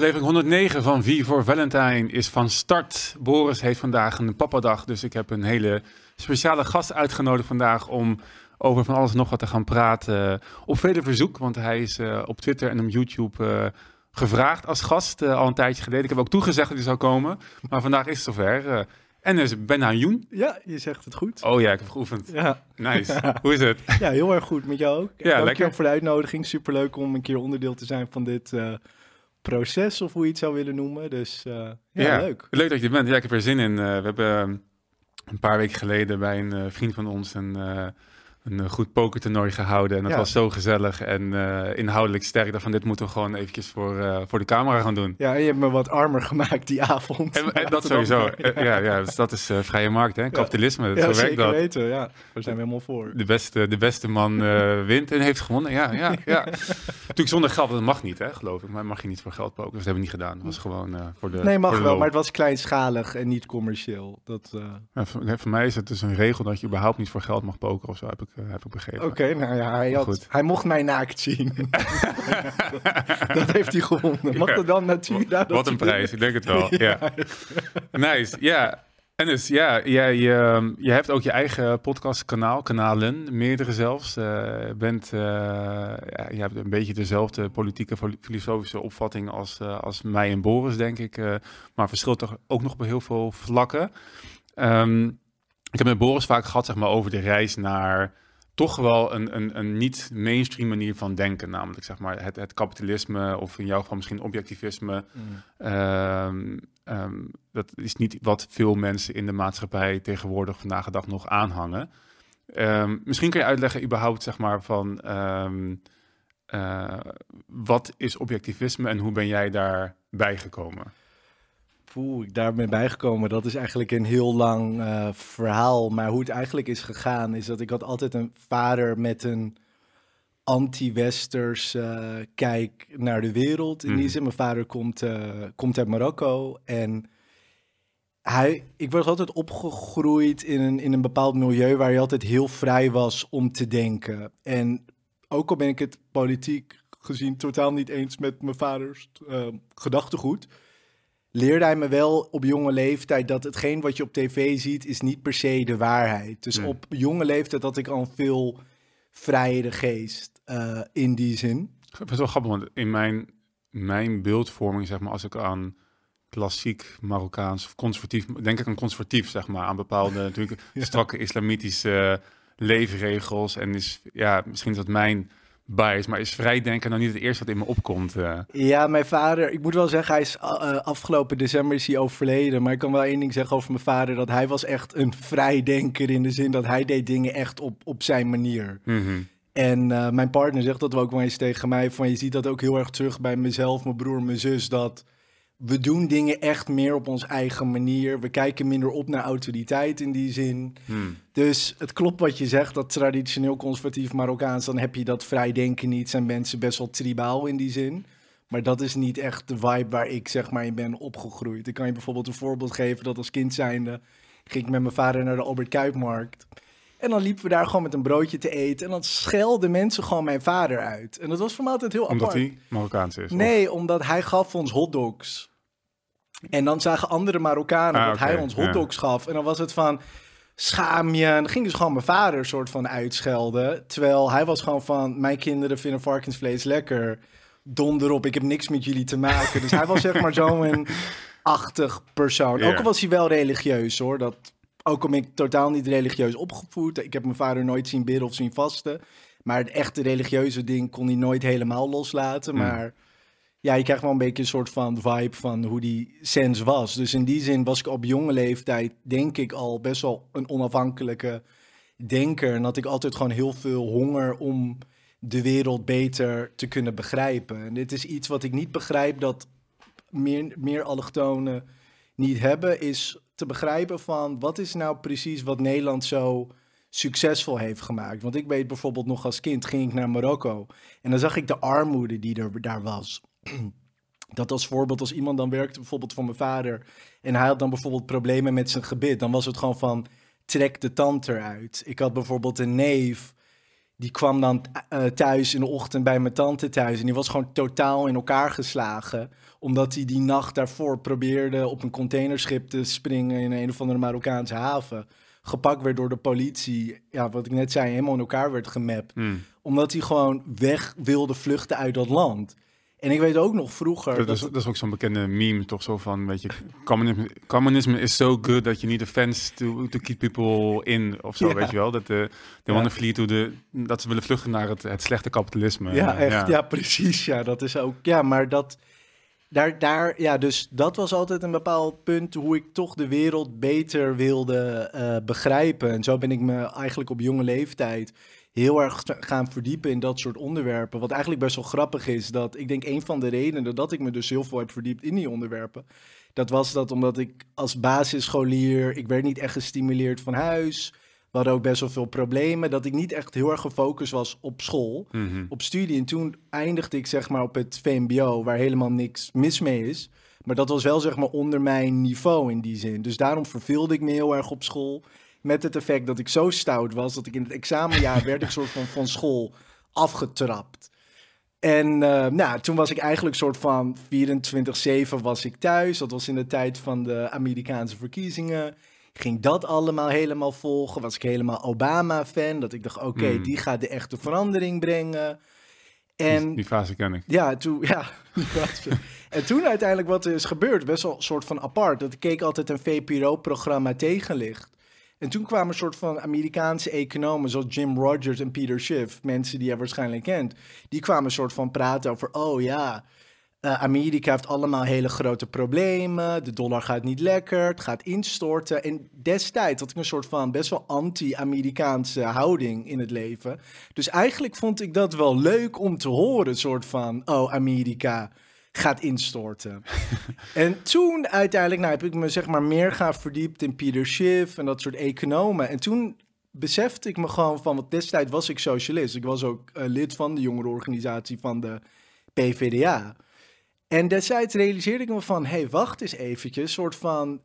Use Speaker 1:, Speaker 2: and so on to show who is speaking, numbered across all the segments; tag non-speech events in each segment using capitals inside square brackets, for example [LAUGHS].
Speaker 1: Aflevering 109 van V voor Valentine is van start. Boris heeft vandaag een papadag, dus ik heb een hele speciale gast uitgenodigd vandaag om over van alles en nog wat te gaan praten. Op vele verzoek, want hij is uh, op Twitter en op YouTube uh, gevraagd als gast uh, al een tijdje geleden. Ik heb ook toegezegd dat hij zou komen, maar vandaag is het zover. en dus Ben Joen.
Speaker 2: Ja, je zegt het goed.
Speaker 1: Oh ja, ik heb geoefend.
Speaker 2: Ja.
Speaker 1: Nice. [LAUGHS] Hoe is het?
Speaker 2: Ja, heel erg goed. Met jou ook.
Speaker 1: Ja,
Speaker 2: Dank
Speaker 1: lekker.
Speaker 2: voor de uitnodiging. Superleuk om een keer onderdeel te zijn van dit proces, of hoe je het zou willen noemen. Dus uh, ja,
Speaker 1: ja,
Speaker 2: leuk.
Speaker 1: Leuk dat je er bent. Ja, ik heb er zin in. Uh, we hebben een paar weken geleden bij een vriend van ons een, een goed pokertoernooi gehouden. En dat
Speaker 2: Ja.
Speaker 1: was zo gezellig en inhoudelijk sterk. Dat van dit moeten we gewoon eventjes voor, voor de camera gaan doen.
Speaker 2: Ja, en je hebt me wat armer gemaakt die avond.
Speaker 1: En, en dat sowieso. Ja, ja, dus dat is vrije markt, hè? Kapitalisme.
Speaker 2: Ja,
Speaker 1: zo werkt dat.
Speaker 2: weten. Ja, daar zijn we helemaal voor.
Speaker 1: De beste, de beste man eh, [LAUGHS] wint en heeft gewonnen. Ja, ja, ja. [LAUGHS] Natuurlijk zonder geld, dat mag niet, hè, geloof ik. Maar mag je niet voor geld pokeren. Dus dat hebben we niet gedaan. Dat was gewoon eh, voor de.
Speaker 2: Nee, mag wel, maar het was kleinschalig en niet commercieel. Dat, eh,
Speaker 1: Ja, voor, voor mij is het dus een regel dat je überhaupt niet voor geld mag pokeren of zo, heb ik, eh, heb ik begrepen.
Speaker 2: Oké, nou ja, hij, had, hij mocht mij naakt zien. dat, [LAUGHS] dat heeft hij gewonnen. Mag dat dan natuurlijk?
Speaker 1: Wat een prijs, ik denk het wel. [LAUGHS] ja. Nice, ja. En dus, ja, jij, je, je hebt ook je eigen podcastkanaal, kanalen, meerdere zelfs. Eh, bent, eh, ja, je hebt een beetje dezelfde politieke, filo- filosofische opvatting als, als mij en Boris, denk ik. maar verschilt toch ook nog op heel veel vlakken. Ehm, ik heb met Boris vaak gehad, zeg maar, over de reis naar toch wel een, een, een niet mainstream manier van denken. Namelijk, zeg maar, het, het kapitalisme of in jouw geval misschien objectivisme.
Speaker 2: Mm.
Speaker 1: Ehm, ehm, dat is niet wat veel mensen in de maatschappij tegenwoordig vandaag de dag nog aanhangen. Ehm, misschien kun je uitleggen überhaupt, zeg maar, van eh, wat is objectivisme en hoe ben jij daarbij gekomen?
Speaker 2: Poeh, ik daar ben bijgekomen. Dat is eigenlijk een heel lang eh, verhaal. Maar hoe het eigenlijk is gegaan, is dat ik had altijd een vader met een anti-westers eh, kijk naar de wereld. In die
Speaker 1: Mhm.
Speaker 2: zin, mijn vader komt, eh, komt uit Marokko en hij, ik was altijd opgegroeid in een, in een bepaald milieu waar je altijd heel vrij was om te denken. En ook al ben ik het politiek gezien totaal niet eens met mijn vaders gedachtegoed, leerde hij me wel op jonge leeftijd dat hetgeen wat je op tv ziet is niet per se de waarheid. Dus
Speaker 1: Hmm.
Speaker 2: op jonge leeftijd had ik al een veel vrijere geest eh, in die zin.
Speaker 1: Het is wel grappig, want in mijn, mijn beeldvorming, zeg maar, als ik aan klassiek Marokkaans of conservatief, denk ik aan conservatief, zeg maar, aan bepaalde [LAUGHS] natuurlijk
Speaker 2: Ja.
Speaker 1: strakke islamitische leefregels. En is, ja, misschien is dat mijn bias, maar is vrijdenken nou niet het eerste wat in me opkomt? eh?
Speaker 2: Ja, mijn vader, ik moet wel zeggen, hij is eh, afgelopen december is hij overleden. Maar ik kan wel één ding zeggen over mijn vader, dat hij was echt een vrijdenker in de zin dat hij deed dingen echt op, op zijn manier.
Speaker 1: Mhm.
Speaker 2: En eh, mijn partner zegt dat ook wel eens tegen mij, van je ziet dat ook heel erg terug bij mezelf, mijn broer, mijn zus, dat we doen dingen echt meer op onze eigen manier. We kijken minder op naar autoriteit in die zin.
Speaker 1: Hmm.
Speaker 2: Dus het klopt wat je zegt, dat traditioneel conservatief Marokkaans, dan heb je dat vrijdenken niet. Zijn mensen best wel tribaal in die zin. Maar dat is niet echt de vibe waar ik zeg maar in ben opgegroeid. Ik kan je bijvoorbeeld een voorbeeld geven dat als kind zijnde ging ik met mijn vader naar de Albert Kuipmarkt. En dan liepen we daar gewoon met een broodje te eten. En dan schelden mensen gewoon mijn vader uit. En dat was voor mij altijd heel
Speaker 1: Omdat
Speaker 2: apart.
Speaker 1: hij Marokkaans is? of-
Speaker 2: Nee, omdat hij gaf ons hotdogs. En dan zagen andere Marokkanen
Speaker 1: Ah,
Speaker 2: dat hij ons
Speaker 1: ja.
Speaker 2: hotdogs gaf. En dan was het van, schaam je. En dan ging dus gewoon mijn vader soort van uitschelden. Terwijl hij was gewoon van, mijn kinderen vinden varkensvlees lekker. Donder op, ik heb niks met jullie te maken. Dus hij was zeg maar zo'n [LAUGHS] achtig persoon. Ook al was hij wel religieus hoor. Dat, ook al ben ik totaal niet religieus opgevoed. Ik heb mijn vader nooit zien bidden of zien vasten. Maar het echte religieuze ding kon hij nooit helemaal loslaten.
Speaker 1: Hmm.
Speaker 2: Maar ja, je krijgt wel een beetje een soort van vibe van hoe die sens was. Dus in die zin was ik op jonge leeftijd, denk ik, al best wel een onafhankelijke denker. En had ik altijd gewoon heel veel honger om de wereld beter te kunnen begrijpen. En dit is iets wat ik niet begrijp dat meer, meer allochtonen niet hebben, is te begrijpen van wat is nou precies wat Nederland zo succesvol heeft gemaakt. Want ik weet bijvoorbeeld nog als kind ging ik naar Marokko en dan zag ik de armoede die er daar was. [CLEARS THROAT] Dat als voorbeeld, als iemand dan werkte bijvoorbeeld voor mijn vader en hij had dan bijvoorbeeld problemen met zijn gebit, dan was het gewoon van trek de tand eruit. Ik had bijvoorbeeld een neef die kwam dan uh, thuis in de ochtend bij mijn tante thuis. En die was gewoon totaal in elkaar geslagen. Omdat hij die nacht daarvoor probeerde op een containerschip te springen in een of andere Marokkaanse haven. Gepakt werd door de politie. Ja, wat ik net zei, helemaal in elkaar werd gemapt.
Speaker 1: Hmm.
Speaker 2: Omdat hij gewoon weg wilde vluchten uit dat land. En ik weet ook nog vroeger.
Speaker 1: Dat, is, dat is ook zo'n bekende meme, toch zo van, weet je, communisme, communisme is so good that you need a fence to, to keep people in, of zo,
Speaker 2: Ja.
Speaker 1: weet je wel. Dat de,
Speaker 2: Ja.
Speaker 1: flee to de, dat ze willen vluchten naar het, het slechte kapitalisme.
Speaker 2: Ja, echt. Ja. precies. Ja, dat is ook. Ja, maar dat. Daar, daar, ja, dus dat was altijd een bepaald punt hoe ik toch de wereld beter wilde eh, begrijpen. En zo ben ik me eigenlijk op jonge leeftijd heel erg gaan verdiepen in dat soort onderwerpen. Wat eigenlijk best wel grappig is, dat ik denk een van de redenen dat ik me dus heel veel heb verdiept in die onderwerpen. Dat was dat omdat ik als basisscholier, ik werd niet echt gestimuleerd van huis. We hadden ook best wel veel problemen, dat ik niet echt heel erg gefocust was op school
Speaker 1: Mhm.
Speaker 2: op studie. En toen eindigde ik zeg maar op het VMBO, waar helemaal niks mis mee is. Maar dat was wel zeg maar onder mijn niveau in die zin. Dus daarom verveelde ik me heel erg op school. Met het effect dat ik zo stout was dat ik in het examenjaar werd ik soort van van school afgetrapt. En eh, nou, toen was ik eigenlijk soort van 24-7 was ik thuis. Dat was in de tijd van de Amerikaanse verkiezingen. Ging dat allemaal helemaal volgen. Was ik helemaal Obama-fan. Dat ik dacht, oké,
Speaker 1: Hmm.
Speaker 2: die gaat de echte verandering brengen.
Speaker 1: Die,
Speaker 2: En
Speaker 1: die fase ken ik.
Speaker 2: ja, toen, [LAUGHS] ja. en toen uiteindelijk wat er is gebeurd, best wel een soort van apart. Dat ik keek altijd een VPRO-programma tegenlicht. En toen kwamen een soort van Amerikaanse economen zoals Jim Rogers en Peter Schiff, mensen die je waarschijnlijk kent, die kwamen een soort van praten over, oh ja, eh, Amerika heeft allemaal hele grote problemen, de dollar gaat niet lekker, het gaat instorten. En destijds had ik een soort van best wel anti-Amerikaanse houding in het leven. Dus eigenlijk vond ik dat wel leuk om te horen, een soort van, oh Amerika gaat instorten. [LAUGHS] en toen uiteindelijk nou, heb ik me zeg maar meer gaan verdiept in Peter Schiff en dat soort economen. En toen besefte ik me gewoon van, want destijds was ik socialist. Ik was ook eh, lid van de jongerenorganisatie van de PVDA. En destijds realiseerde ik me van, hé, hey, wacht eens eventjes, soort van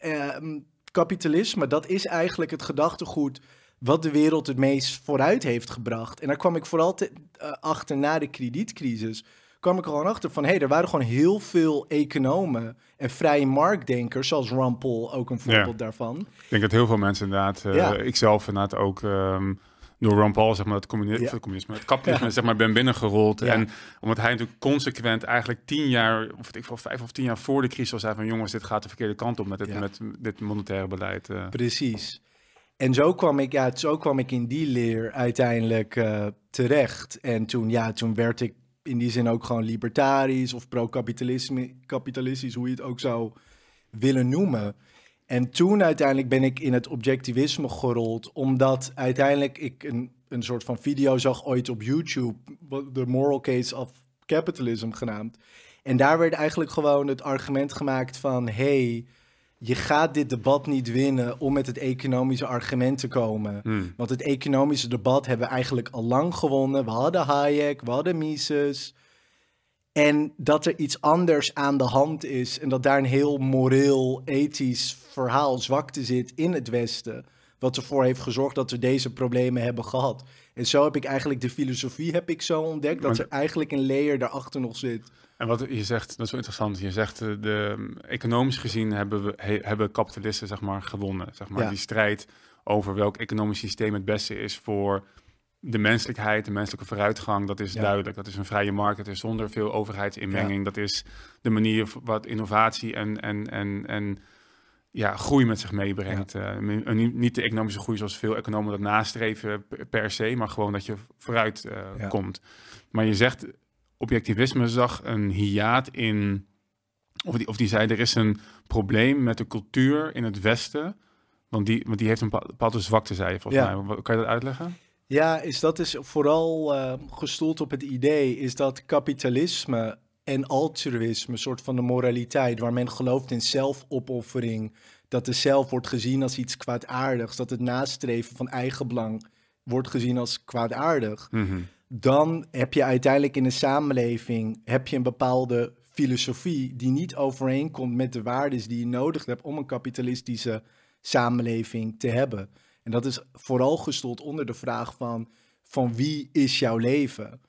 Speaker 2: ehm, kapitalisme, dat is eigenlijk het gedachtegoed wat de wereld het meest vooruit heeft gebracht. En daar kwam ik vooral eh, achter na de kredietcrisis, kwam ik er gewoon achter van, hé, hey, er waren gewoon heel veel economen en vrije marktdenkers, zoals Ron Paul ook een voorbeeld daarvan.
Speaker 1: Ik denk dat heel veel mensen inderdaad, eh
Speaker 2: Ja.
Speaker 1: ikzelf inderdaad ook ehm, door Ron Paul, zeg maar, het, communi-
Speaker 2: Ja.
Speaker 1: of het communisme, het kapitalisme,
Speaker 2: Ja.
Speaker 1: zeg maar, ben binnengerold.
Speaker 2: Ja.
Speaker 1: En omdat hij natuurlijk consequent eigenlijk tien jaar, of ik veel, vijf of tien jaar voor de crisis al zei van jongens, dit gaat de verkeerde kant op met dit, met dit monetaire beleid. eh.
Speaker 2: Precies. En zo kwam ik, ja, zo kwam ik in die leer uiteindelijk eh, terecht. En toen, ja, toen werd ik in die zin ook gewoon libertarisch of pro-kapitalistisch, hoe je het ook zou willen noemen. En toen uiteindelijk ben ik in het objectivisme gerold, omdat uiteindelijk ik een, een soort van video zag ooit op YouTube, The Moral Case of Capitalism genaamd. En daar werd eigenlijk gewoon het argument gemaakt van, hey, je gaat dit debat niet winnen om met het economische argument te komen.
Speaker 1: Hmm.
Speaker 2: Want het economische debat hebben we eigenlijk al lang gewonnen. We hadden Hayek, we hadden Mises. En dat er iets anders aan de hand is. En dat daar een heel moreel, ethisch verhaal, zwakte zit in het Westen. Wat ervoor heeft gezorgd dat we deze problemen hebben gehad. En zo heb ik eigenlijk de filosofie heb ik zo ontdekt. Dat er eigenlijk een layer daarachter nog zit.
Speaker 1: En wat je zegt, dat is wel interessant. Je zegt, eh, de, economisch gezien hebben, we, he- hebben kapitalisten zeg maar, gewonnen. Zeg maar.
Speaker 2: Ja.
Speaker 1: Die strijd over welk economisch systeem het beste is voor de menselijkheid, de menselijke vooruitgang. Dat is
Speaker 2: Ja.
Speaker 1: duidelijk. Dat is een vrije markt. Dat is zonder veel overheidsinmenging. Dat is de manier wat innovatie en, en, en, en ja, groei met zich meebrengt. Eh, niet- de economische groei zoals veel economen dat nastreven per- se, maar gewoon dat je vooruit eh, komt. Maar je zegt, objectivisme zag een hiaat in, of die, of die zei, er is een probleem met de cultuur in het Westen, want die, want die heeft een bepa- bepaalde zwakte, zei je volgens
Speaker 2: Ja.
Speaker 1: mij. Kan je dat uitleggen?
Speaker 2: Ja, is dat is vooral eh, gestoeld op het idee is dat kapitalisme en altruïsme, een soort van de moraliteit, waar men gelooft in zelfopoffering, dat de zelf wordt gezien als iets kwaadaardigs, dat het nastreven van eigenbelang wordt gezien als kwaadaardig,
Speaker 1: Mhm.
Speaker 2: Dan heb je uiteindelijk in een samenleving heb je een bepaalde filosofie die niet overeenkomt met de waarden die je nodig hebt om een kapitalistische samenleving te hebben. En dat is vooral gestoeld onder de vraag van van wie is jouw leven?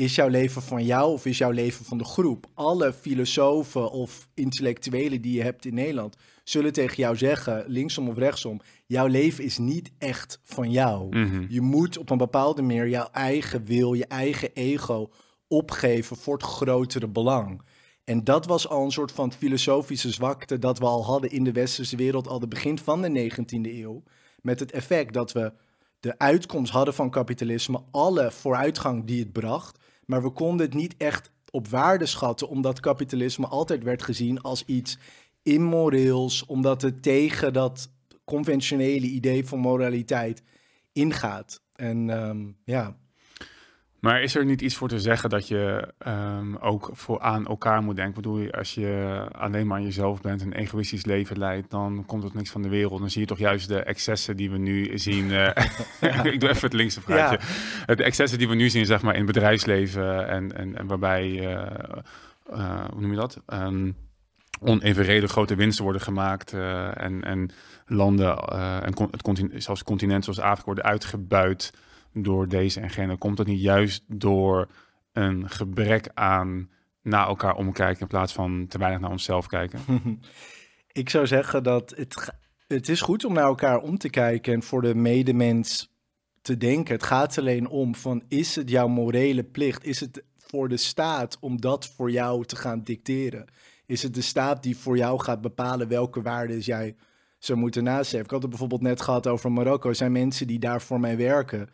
Speaker 2: Is jouw leven van jou of is jouw leven van de groep? Alle filosofen of intellectuelen die je hebt in Nederland zullen tegen jou zeggen, linksom of rechtsom, jouw leven is niet echt van jou.
Speaker 1: Mhm.
Speaker 2: Je moet op een bepaalde manier jouw eigen wil, je eigen ego opgeven voor het grotere belang. En dat was al een soort van filosofische zwakte dat we al hadden in de westerse wereld al de begin van de 19e eeuw. Met het effect dat we de uitkomst hadden van kapitalisme, alle vooruitgang die het bracht, maar we konden het niet echt op waarde schatten, omdat kapitalisme altijd werd gezien als iets immoreels, omdat het tegen dat conventionele idee van moraliteit ingaat. En ehm, ja,
Speaker 1: Maar is er niet iets voor te zeggen dat je ehm, ook voor aan elkaar moet denken? Ik bedoel, als je alleen maar aan jezelf bent, een egoïstisch leven leidt, dan komt er niks van de wereld. Dan zie je toch juist de excessen die we nu zien. eh, [LAUGHS] ik doe even het linkse praatje. De excessen die we nu zien, zeg maar, in het bedrijfsleven en, en, en waarbij, eh, eh, hoe noem je dat? Ehm onevenredig grote winsten worden gemaakt en, en landen en con- het continent, zelfs continenten zoals Afrika worden uitgebuit door deze en gene. Komt dat niet juist door een gebrek aan naar elkaar omkijken in plaats van te weinig naar onszelf kijken? [LAUGHS]
Speaker 2: Ik zou zeggen dat het, het is goed om naar elkaar om te kijken en voor de medemens te denken. Het gaat alleen om van is het jouw morele plicht? Is het voor de staat om dat voor jou te gaan dicteren? Is het de staat die voor jou gaat bepalen welke waarden jij zou moeten nastreven? Ik had het bijvoorbeeld net gehad over Marokko. Er zijn mensen die daar voor mij werken.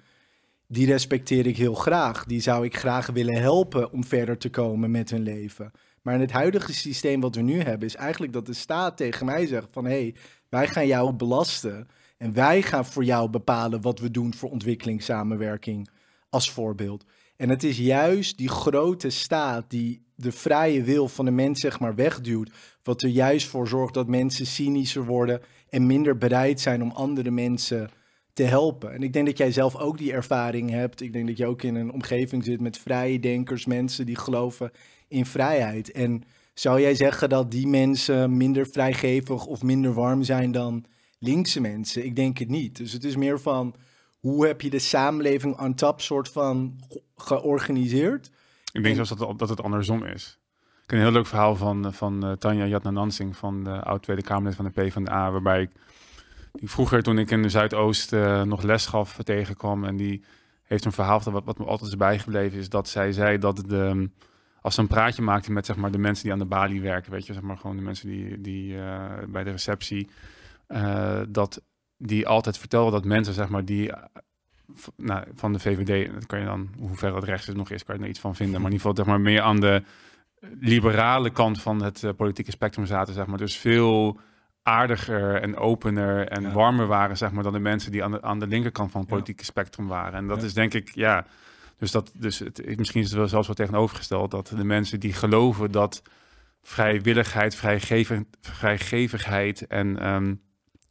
Speaker 2: Die respecteer ik heel graag. Die zou ik graag willen helpen om verder te komen met hun leven. Maar in het huidige systeem wat we nu hebben, is eigenlijk dat de staat tegen mij zegt van hé, hey, wij gaan jou belasten en wij gaan voor jou bepalen wat we doen voor ontwikkelingssamenwerking als voorbeeld. En het is juist die grote staat die de vrije wil van de mens zeg maar wegduwt, wat er juist voor zorgt dat mensen cynischer worden en minder bereid zijn om andere mensen te helpen. En ik denk dat jij zelf ook die ervaring hebt. Ik denk dat je ook in een omgeving zit met vrije denkers, mensen die geloven in vrijheid. En zou jij zeggen dat die mensen minder vrijgevig of minder warm zijn dan linkse mensen? Ik denk het niet. Dus het is meer van hoe heb je de samenleving on top soort van ge- georganiseerd?
Speaker 1: Ik denk zelfs dat, het- dat het andersom is. Ik ken een heel leuk verhaal van, van eh, Tanja Jatnanansing van de oud-Tweede Kamerlid van de PvdA, waarbij ik vroeger toen ik in de Zuidoost eh, nog les gaf tegenkwam en die heeft een verhaal wat, wat me altijd is bijgebleven is dat zij zei dat de, als ze een praatje maakte met zeg maar de mensen die aan de balie werken, weet je, zeg maar gewoon de mensen die, die eh, bij de receptie, eh, dat die altijd vertelde dat mensen zeg maar die nou, van de VVD, dat kan je dan, hoe ver het rechts is nog is, kan je er iets van vinden. Maar in ieder geval zeg maar, meer aan de liberale kant van het politieke spectrum zaten. Zeg maar. Dus veel aardiger en opener en
Speaker 2: Ja.
Speaker 1: warmer waren zeg maar, dan de mensen die aan de, aan de linkerkant van het
Speaker 2: Ja.
Speaker 1: politieke spectrum waren. En dat
Speaker 2: Ja.
Speaker 1: is denk ik, ja... Dus, dat, dus het, misschien is het wel zelfs wel tegenovergesteld dat de mensen die geloven dat vrijwilligheid, vrijgeven, vrijgevigheid en ehm,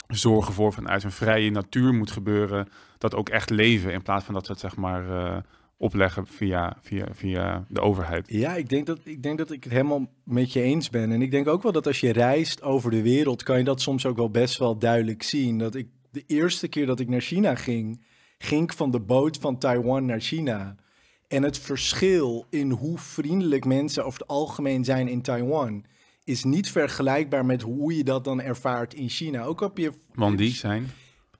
Speaker 1: zorgen voor vanuit een vrije natuur moet gebeuren, dat ook echt leven in plaats van dat ze het zeg maar eh, opleggen via, via, via de overheid.
Speaker 2: Ja, ik denk, dat, ik denk dat ik het helemaal met je eens ben. En ik denk ook wel dat als je reist over de wereld, kan je dat soms ook wel best wel duidelijk zien. Dat ik de eerste keer dat ik naar China ging, ging ik van de boot van Taiwan naar China. En het verschil in hoe vriendelijk mensen over het algemeen zijn in Taiwan is niet vergelijkbaar met hoe je dat dan ervaart in China. Ook heb je
Speaker 1: Want die zijn.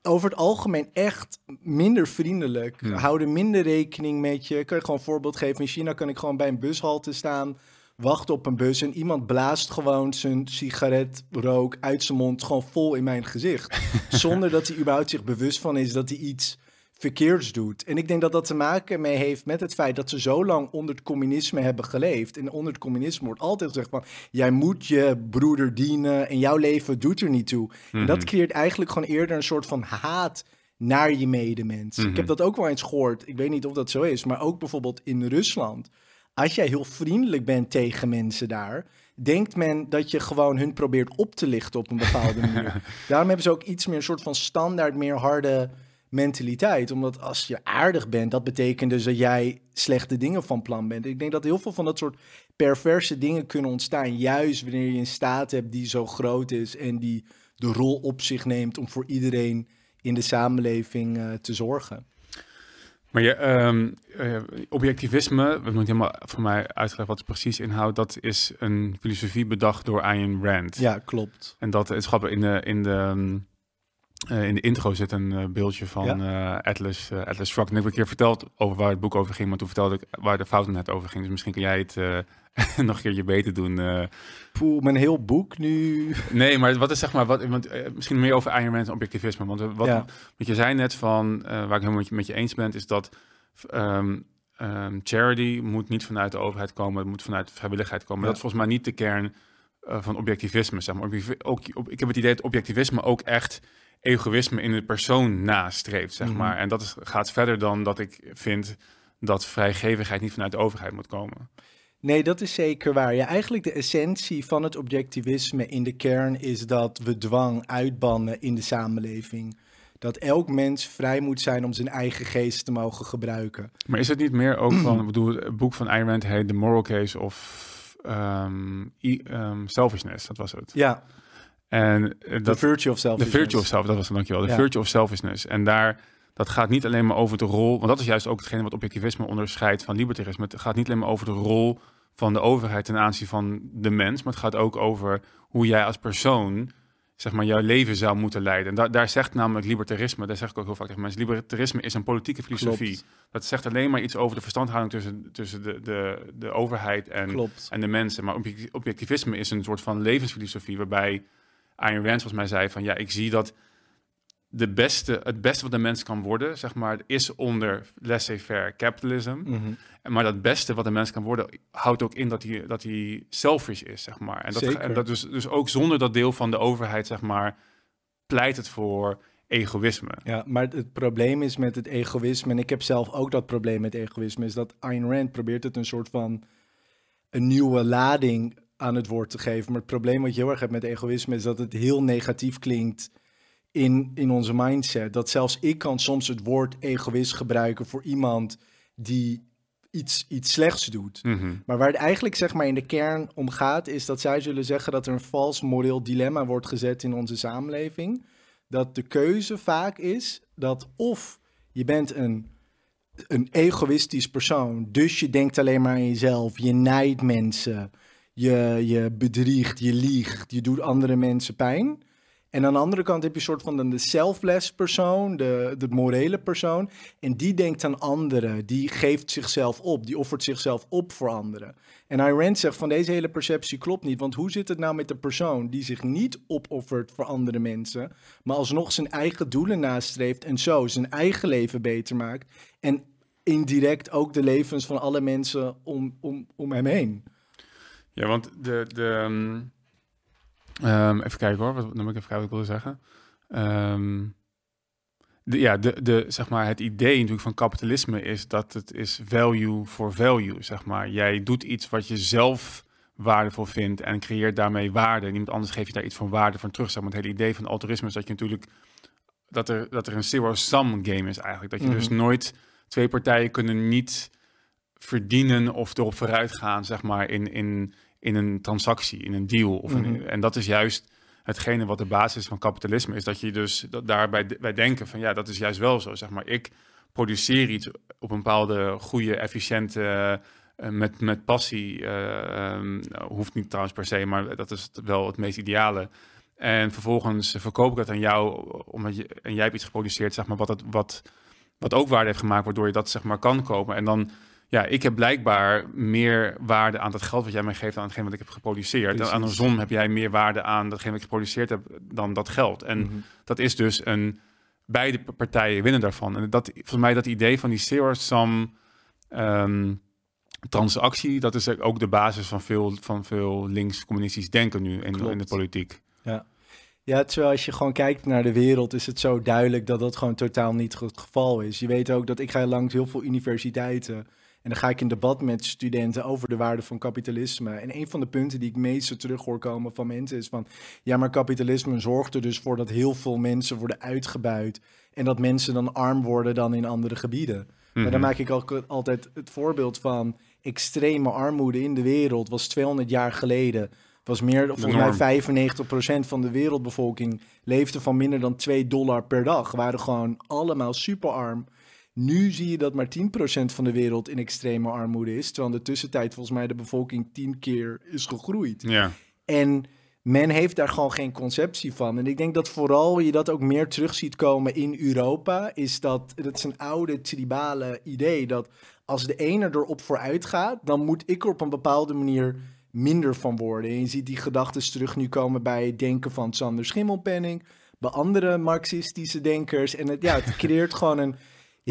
Speaker 2: Over het algemeen echt minder vriendelijk.
Speaker 1: Ja.
Speaker 2: Houden minder rekening met je. Ik kan je gewoon een voorbeeld geven. In China kan ik gewoon bij een bushalte staan, wachten op een bus en iemand blaast gewoon zijn sigaretrook uit zijn mond gewoon vol in mijn gezicht. [LAUGHS] zonder dat hij überhaupt zich bewust van is dat hij iets verkeerds doet. En ik denk dat dat te maken mee heeft met het feit dat ze zo lang onder het communisme hebben geleefd. En onder het communisme wordt altijd gezegd van, jij moet je broeder dienen en jouw leven doet er niet toe. En dat
Speaker 1: Mhm.
Speaker 2: creëert eigenlijk gewoon eerder een soort van haat naar je medemens. Ik heb
Speaker 1: Mhm.
Speaker 2: dat ook wel eens gehoord. Ik weet niet of dat zo is, maar ook bijvoorbeeld in Rusland. Als jij heel vriendelijk bent tegen mensen daar, denkt men dat je gewoon hun probeert op te lichten op een bepaalde [LAUGHS] manier. Daarom hebben ze ook iets meer een soort van standaard, meer harde mentaliteit. Omdat als je aardig bent, dat betekent dus dat jij slechte dingen van plan bent. Ik denk dat heel veel van dat soort perverse dingen kunnen ontstaan. Juist wanneer je een staat hebt die zo groot is en die de rol op zich neemt om voor iedereen in de samenleving eh, te zorgen.
Speaker 1: Maar je, eh, objectivisme, we moeten helemaal voor mij uitgelegd wat het precies inhoudt. Dat is een filosofie bedacht door Ayn Rand.
Speaker 2: Ja, klopt.
Speaker 1: En dat is grappig in de, in de, ehm, eh, in de intro zit een eh, beeldje van eh, Atlas, Atlas Shrugged. En ik heb een keer verteld over waar het boek over ging, maar toen vertelde ik waar de fouten net over ging. Dus misschien kun jij het [LAUGHS] nog een keer je beter doen.
Speaker 2: Poeh, mijn heel boek nu.
Speaker 1: Nee, maar wat is zeg maar, wat, want, misschien meer over Rand en objectivisme. Want wat,
Speaker 2: Ja.
Speaker 1: wat je zei net van, waar ik helemaal met je, met je eens ben, is dat ehm, ehm, charity moet niet vanuit de overheid komen, het moet vanuit vrijwilligheid komen.
Speaker 2: Ja.
Speaker 1: Dat is volgens mij niet de kern van objectivisme. Zeg maar. Objectivi- ook, op, ik heb het idee dat objectivisme ook echt egoïsme in de persoon nastreeft, zeg
Speaker 2: Mhm.
Speaker 1: maar. En dat is, gaat verder dan dat ik vind dat vrijgevigheid niet vanuit de overheid moet komen.
Speaker 2: Nee, dat is zeker waar. Ja, eigenlijk de essentie van het objectivisme in de kern is dat we dwang uitbannen in de samenleving. Dat elk mens vrij moet zijn om zijn eigen geest te mogen gebruiken.
Speaker 1: Maar is het niet meer ook van, [CLEARS THROAT] ik bedoel, het boek van Ayn Rand heet The Moral Case of ehm, ehm, Selfishness, dat was het.
Speaker 2: Ja,
Speaker 1: En eh,
Speaker 2: de virtue of
Speaker 1: de
Speaker 2: selfishness.
Speaker 1: virtue of self, dat was het, dankjewel. De
Speaker 2: Ja.
Speaker 1: virtue of selfishness. En daar, dat gaat niet alleen maar over de rol, want dat is juist ook hetgene wat objectivisme onderscheidt van libertarisme. Het gaat niet alleen maar over de rol van de overheid ten aanzien van de mens, maar het gaat ook over hoe jij als persoon zeg maar, jouw leven zou moeten leiden. En daar daar zegt namelijk libertarisme, daar zeg ik ook heel vaak tegen mensen, libertarisme is een politieke filosofie.
Speaker 2: Klopt.
Speaker 1: Dat zegt alleen maar iets over de verstandhouding tussen, tussen de, de, de overheid en,
Speaker 2: Klopt.
Speaker 1: en de mensen. Maar object- objectivisme is een soort van levensfilosofie waarbij Ayn Rand volgens mij zei van ja, ik zie dat de beste, het beste wat een mens kan worden, zeg maar, is onder laissez-faire capitalism.
Speaker 2: Mhm.
Speaker 1: Maar dat beste wat een mens kan worden, houdt ook in dat hij, dat hij selfish is, zeg maar. En dat,
Speaker 2: Zeker.
Speaker 1: en dat dus, dus ook zonder dat deel van de overheid, zeg maar, pleit het voor egoïsme.
Speaker 2: Ja, maar het probleem is met het egoïsme, en ik heb zelf ook dat probleem met egoïsme, is dat Ayn Rand probeert het een soort van een nieuwe lading aan het woord te geven. Maar het probleem wat je heel erg hebt met egoïsme is dat het heel negatief klinkt in, in onze mindset. Dat zelfs ik kan soms het woord egoïst gebruiken voor iemand die iets, iets slechts doet.
Speaker 1: Mhm.
Speaker 2: Maar waar het eigenlijk zeg maar in de kern om gaat, is dat zij zullen zeggen dat er een vals moreel dilemma wordt gezet in onze samenleving. Dat de keuze vaak is dat of je bent een, een egoïstisch persoon, dus je denkt alleen maar aan jezelf, je nijdt mensen, je, je bedriegt, je liegt, je doet andere mensen pijn. En aan de andere kant heb je een soort van de selfless persoon, de, de morele persoon. En die denkt aan anderen, die geeft zichzelf op, die offert zichzelf op voor anderen. En Rand zegt van deze hele perceptie klopt niet, want hoe zit het nou met de persoon die zich niet opoffert voor andere mensen, maar alsnog zijn eigen doelen nastreeft en zo zijn eigen leven beter maakt en indirect ook de levens van alle mensen om, om, om hem heen.
Speaker 1: Ja, want de. de ehm, ehm, even kijken hoor, wat, moet ik even kijken wat ik wilde zeggen. Ehm, de, ja, de, de, zeg maar, het idee natuurlijk van kapitalisme is dat het is value for value, zeg maar. Jij doet iets wat je zelf waardevol vindt en creëert daarmee waarde. En iemand anders geeft je daar iets van waarde van terug. Zeg maar. Het hele idee van altruïsme is dat je natuurlijk dat er, dat er een zero-sum game is eigenlijk. Dat je dus
Speaker 2: Mhm.
Speaker 1: nooit twee partijen kunnen niet verdienen of erop vooruit gaan, zeg maar, in, in, in een transactie, in een deal. Of een-
Speaker 2: Mhm.
Speaker 1: en dat is juist hetgene wat de basis van kapitalisme is. Dat je dus dat daarbij wij denken van ja, dat is juist wel zo. Zeg maar, ik produceer iets op een bepaalde goede, efficiënte, eh, met, met passie. eh, ehm, hoeft niet trouwens per se, maar dat is wel het meest ideale. En vervolgens verkoop ik dat aan jou, omdat je, en jij hebt iets geproduceerd, zeg maar, wat, het, wat, wat ook waarde heeft gemaakt, waardoor je dat zeg maar kan kopen. En dan, ja, ik heb blijkbaar meer waarde aan dat geld wat jij mij geeft, aan hetgeen wat ik heb geproduceerd. En andersom heb jij meer waarde aan datgene wat ik geproduceerd heb dan dat geld. En
Speaker 2: Mhm.
Speaker 1: dat is dus een, beide partijen winnen daarvan. En dat, voor mij dat idee van die zero-sum ehm, transactie, dat is ook de basis van veel, van veel links-communistisch denken nu in, in de politiek.
Speaker 2: Ja, terwijl als je gewoon kijkt naar de wereld, is het zo duidelijk dat dat gewoon totaal niet het geval is. Je weet ook dat ik ga langs heel veel universiteiten en dan ga ik in debat met studenten over de waarde van kapitalisme. En een van de punten die ik meest terug hoor komen van mensen is van, ja, maar kapitalisme zorgt er dus voor dat heel veel mensen worden uitgebuit en dat mensen dan arm worden dan in andere gebieden. Maar dan
Speaker 1: Mhm.
Speaker 2: maak ik ook altijd het voorbeeld van extreme armoede in de wereld was 200 jaar geleden. Was meer, volgens mij
Speaker 1: norm.
Speaker 2: 95% van de wereldbevolking leefde van minder dan 2 dollar per dag. Waren gewoon allemaal superarm. Nu zie je dat maar 10% van de wereld in extreme armoede is. Terwijl in de tussentijd volgens mij de bevolking 10 keer is gegroeid.
Speaker 1: Ja.
Speaker 2: En men heeft daar gewoon geen conceptie van. En ik denk dat vooral je dat ook meer terug ziet komen in Europa. Is dat, dat is een oude tribale idee. Dat als de ene erop vooruit gaat, dan moet ik er op een bepaalde manier minder van worden. En je ziet die gedachten terug nu komen bij het denken van Sander Schimmelpenning. Bij andere marxistische denkers. En het, ja, het [LAUGHS] creëert gewoon een...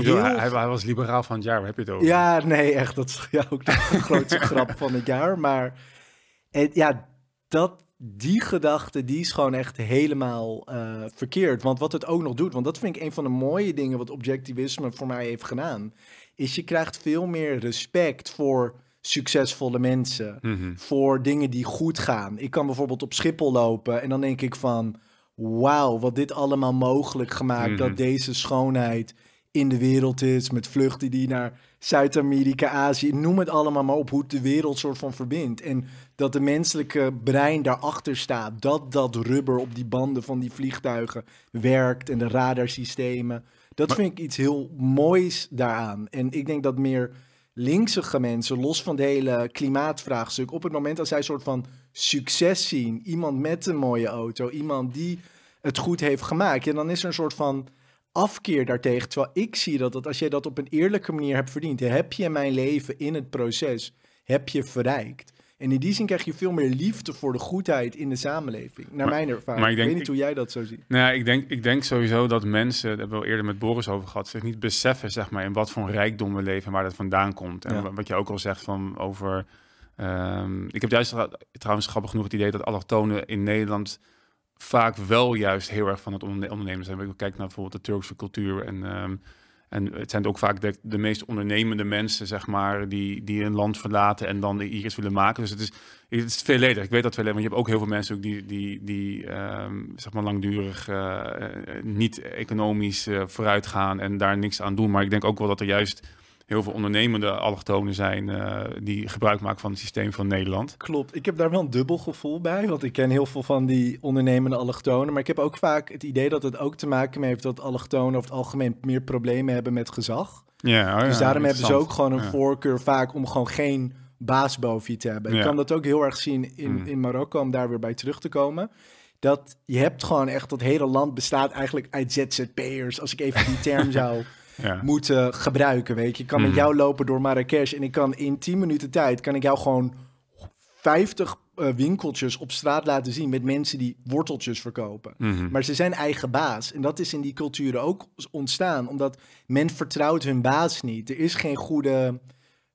Speaker 2: Heel-
Speaker 1: hij, hij was liberaal van het jaar, waar heb je het over?
Speaker 2: ja, nee, echt. Dat is [LAUGHS] ja, ook de [LAUGHS] grootste grap van het jaar. Maar het, ja, dat, die gedachte, die is gewoon echt helemaal eh, verkeerd. Want wat het ook nog doet, want dat vind ik een van de mooie dingen wat objectivisme voor mij heeft gedaan, is je krijgt veel meer respect voor succesvolle mensen.
Speaker 1: Mhm.
Speaker 2: Voor dingen die goed gaan. Ik kan bijvoorbeeld op Schiphol lopen en dan denk ik van... Wauw, wat dit allemaal mogelijk gemaakt.
Speaker 1: Mhm.
Speaker 2: Dat deze schoonheid in de wereld is. Met vluchten die naar Zuid-Amerika, Azië. Noem het allemaal maar op hoe het de wereld soort van verbindt. En dat de menselijke brein daarachter staat. Dat dat rubber op die banden van die vliegtuigen werkt. En de radarsystemen. Dat
Speaker 1: Maar-
Speaker 2: vind ik iets heel moois daaraan. En ik denk dat meer linkse mensen, los van het hele klimaatvraagstuk, op het moment dat zij een soort van succes zien, iemand met een mooie auto, iemand die het goed heeft gemaakt, ja, dan is er een soort van afkeer daartegen. Terwijl ik zie dat, dat als jij dat op een eerlijke manier hebt verdiend, heb je mijn leven in het proces, heb je verrijkt. En in die zin krijg je veel meer liefde voor de goedheid in de samenleving, naar
Speaker 1: Maar-
Speaker 2: mijn ervaring.
Speaker 1: maar ik
Speaker 2: weet niet hoe jij dat zo ziet.
Speaker 1: Nou, ja, ik denk, ik denk sowieso dat mensen, daar hebben we al eerder met Boris over gehad, zich niet beseffen, zeg maar, in wat voor rijkdom we leven en waar dat vandaan komt. En
Speaker 2: Ja.
Speaker 1: wat je ook al zegt van over. ehm, ik heb juist trouwens grappig genoeg het idee dat allochtonen in Nederland vaak wel juist heel erg van het onderne- ondernemen zijn. Je kijkt naar bijvoorbeeld de Turkse cultuur en. ehm, en het zijn ook vaak de, de meest ondernemende mensen, zeg maar, die, die een land verlaten en dan hier iets willen maken. Dus het is, het is veelledig. Ik weet dat veel, want je hebt ook heel veel mensen ook die, die, die ehm, zeg maar langdurig eh, eh, niet economisch eh, vooruit gaan en daar niks aan doen. Maar ik denk ook wel dat er juist heel veel ondernemende allochtonen zijn eh, die gebruik maken van het systeem van Nederland.
Speaker 2: Klopt, ik heb daar wel een dubbel gevoel bij, want ik ken heel veel van die ondernemende allochtonen, maar ik heb ook vaak het idee dat het ook te maken heeft dat allochtonen over het algemeen meer problemen hebben met gezag.
Speaker 1: Ja, oh
Speaker 2: dus daarom hebben ze ook gewoon een
Speaker 1: Ja.
Speaker 2: voorkeur vaak om gewoon geen baas boven je te hebben. Ik
Speaker 1: Ja.
Speaker 2: kan dat ook heel erg zien in,
Speaker 1: Mm.
Speaker 2: in Marokko, om daar weer bij terug te komen. Dat je hebt gewoon echt, dat hele land bestaat eigenlijk uit ZZP'ers, als ik even die term [LAUGHS] zou
Speaker 1: Ja.
Speaker 2: moeten gebruiken, weet je. Ik kan met
Speaker 1: Mhm.
Speaker 2: jou lopen door Marrakesh en ik kan in 10 minuten tijd, kan ik jou gewoon 50 eh, winkeltjes op straat laten zien met mensen die worteltjes verkopen.
Speaker 1: Mhm.
Speaker 2: Maar ze zijn eigen baas. En dat is in die culturen ook ontstaan, omdat men vertrouwt hun baas niet. Er is geen goede,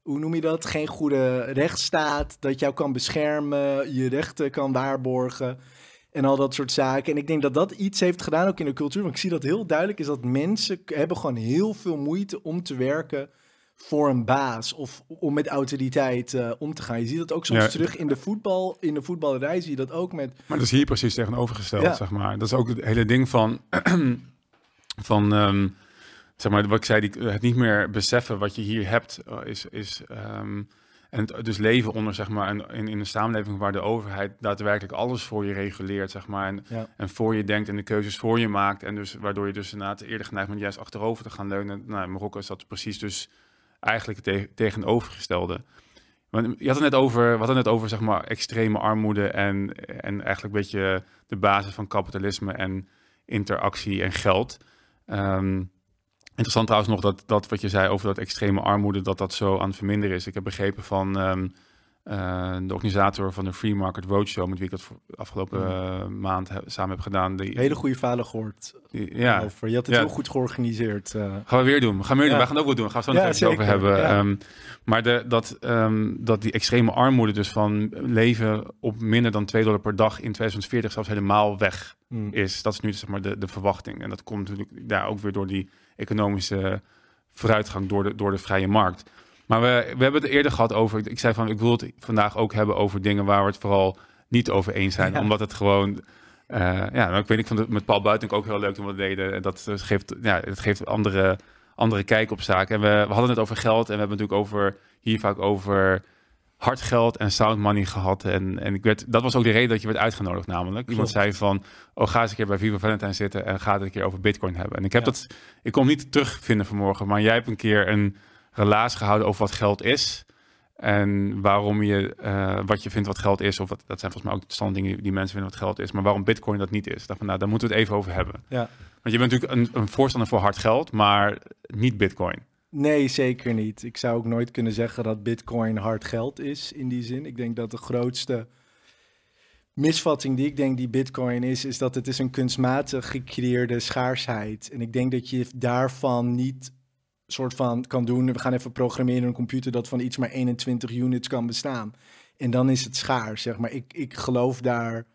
Speaker 2: hoe noem je dat? Geen goede rechtsstaat dat jou kan beschermen, je rechten kan waarborgen en al dat soort zaken. En ik denk dat dat iets heeft gedaan ook in de cultuur. Want ik zie dat heel duidelijk is dat mensen hebben gewoon heel veel moeite om te werken voor een baas of om met autoriteit eh, om te gaan. Je ziet dat ook soms
Speaker 1: Ja.
Speaker 2: terug in de voetbal, in de voetballerij zie je dat ook met
Speaker 1: Maar dat is hier precies tegenovergesteld,
Speaker 2: Ja.
Speaker 1: zeg maar. Dat is ook het hele ding van, [CLEARS THROAT] van ehm, zeg maar, wat ik zei, die, het niet meer beseffen wat je hier hebt, eh, is, is ehm, en het, dus leven onder, zeg maar, een, in, in een samenleving waar de overheid daadwerkelijk alles voor je reguleert, zeg maar, en,
Speaker 2: Ja.
Speaker 1: en voor je denkt en de keuzes voor je maakt, en dus waardoor je dus inderdaad eerder geneigd bent juist achterover te gaan leunen. Nou, in Marokko is dat precies dus eigenlijk het te- tegenovergestelde. Want je had het net over, we hadden het net over zeg maar, extreme armoede en, en eigenlijk een beetje de basis van kapitalisme en interactie en geld. Ehm, interessant trouwens nog dat, dat wat je zei over dat extreme armoede, dat dat zo aan het verminderen is. Ik heb begrepen van ehm, eh, de organisator van de Free Market Roadshow, met wie ik dat voor- afgelopen eh, maand he- samen heb gedaan. Die,
Speaker 2: hele goede verhalen gehoord
Speaker 1: die- ja,
Speaker 2: over. Je had het
Speaker 1: Ja.
Speaker 2: heel goed georganiseerd. eh.
Speaker 1: Gaan we weer doen. We gaan weer doen. Wij gaan het ook wel doen. Gaan we het zo
Speaker 2: Ja,
Speaker 1: even over hebben. Ehm, maar de, dat, ehm, dat die extreme armoede, dus van leven op minder dan 2 dollar per dag in 2040 zelfs helemaal weg
Speaker 2: Mm.
Speaker 1: is. Dat is nu zeg maar de, de verwachting. En dat komt natuurlijk daar ook weer door die economische vooruitgang door de, door de vrije markt. Maar we, we hebben het eerder gehad over. Ik zei van ik wil het vandaag ook hebben over dingen waar we het vooral niet over eens zijn.
Speaker 2: Ja.
Speaker 1: Omdat het gewoon. eh, ja, nou, ik weet ik vond het met Paul Buiten ook heel leuk toen we het deden. En Dat geeft, ja, het geeft andere, andere kijk op zaken. En we, we hadden het over geld en we hebben het natuurlijk over hier vaak over hard geld en sound money gehad. En, en ik werd, dat was ook de reden dat je werd uitgenodigd namelijk. Iemand zei van, oh ga eens een keer bij Viva Valentine zitten en ga het een keer over bitcoin hebben. En ik heb dat, ik kon niet terugvinden vanmorgen, maar jij hebt een keer een relaas gehouden over wat geld is. En waarom je, uh, wat je vindt wat geld is, of wat, dat zijn volgens mij ook stand dingen die mensen vinden wat geld is, maar waarom bitcoin dat niet is. dacht van, nou, daar moeten we het even over hebben.
Speaker 2: Ja.
Speaker 1: Want je bent natuurlijk een, een voorstander voor hard geld, maar niet bitcoin.
Speaker 2: Nee, zeker niet. Ik zou ook nooit kunnen zeggen dat Bitcoin hard geld is in die zin. Ik denk dat de grootste misvatting die ik denk die Bitcoin is, is dat het is een kunstmatig gecreëerde schaarsheid. En ik denk dat je daarvan niet soort van kan doen. We gaan even programmeren een computer dat van iets maar 21 units kan bestaan. En dan is het schaars, zeg maar. Ik, ik geloof daar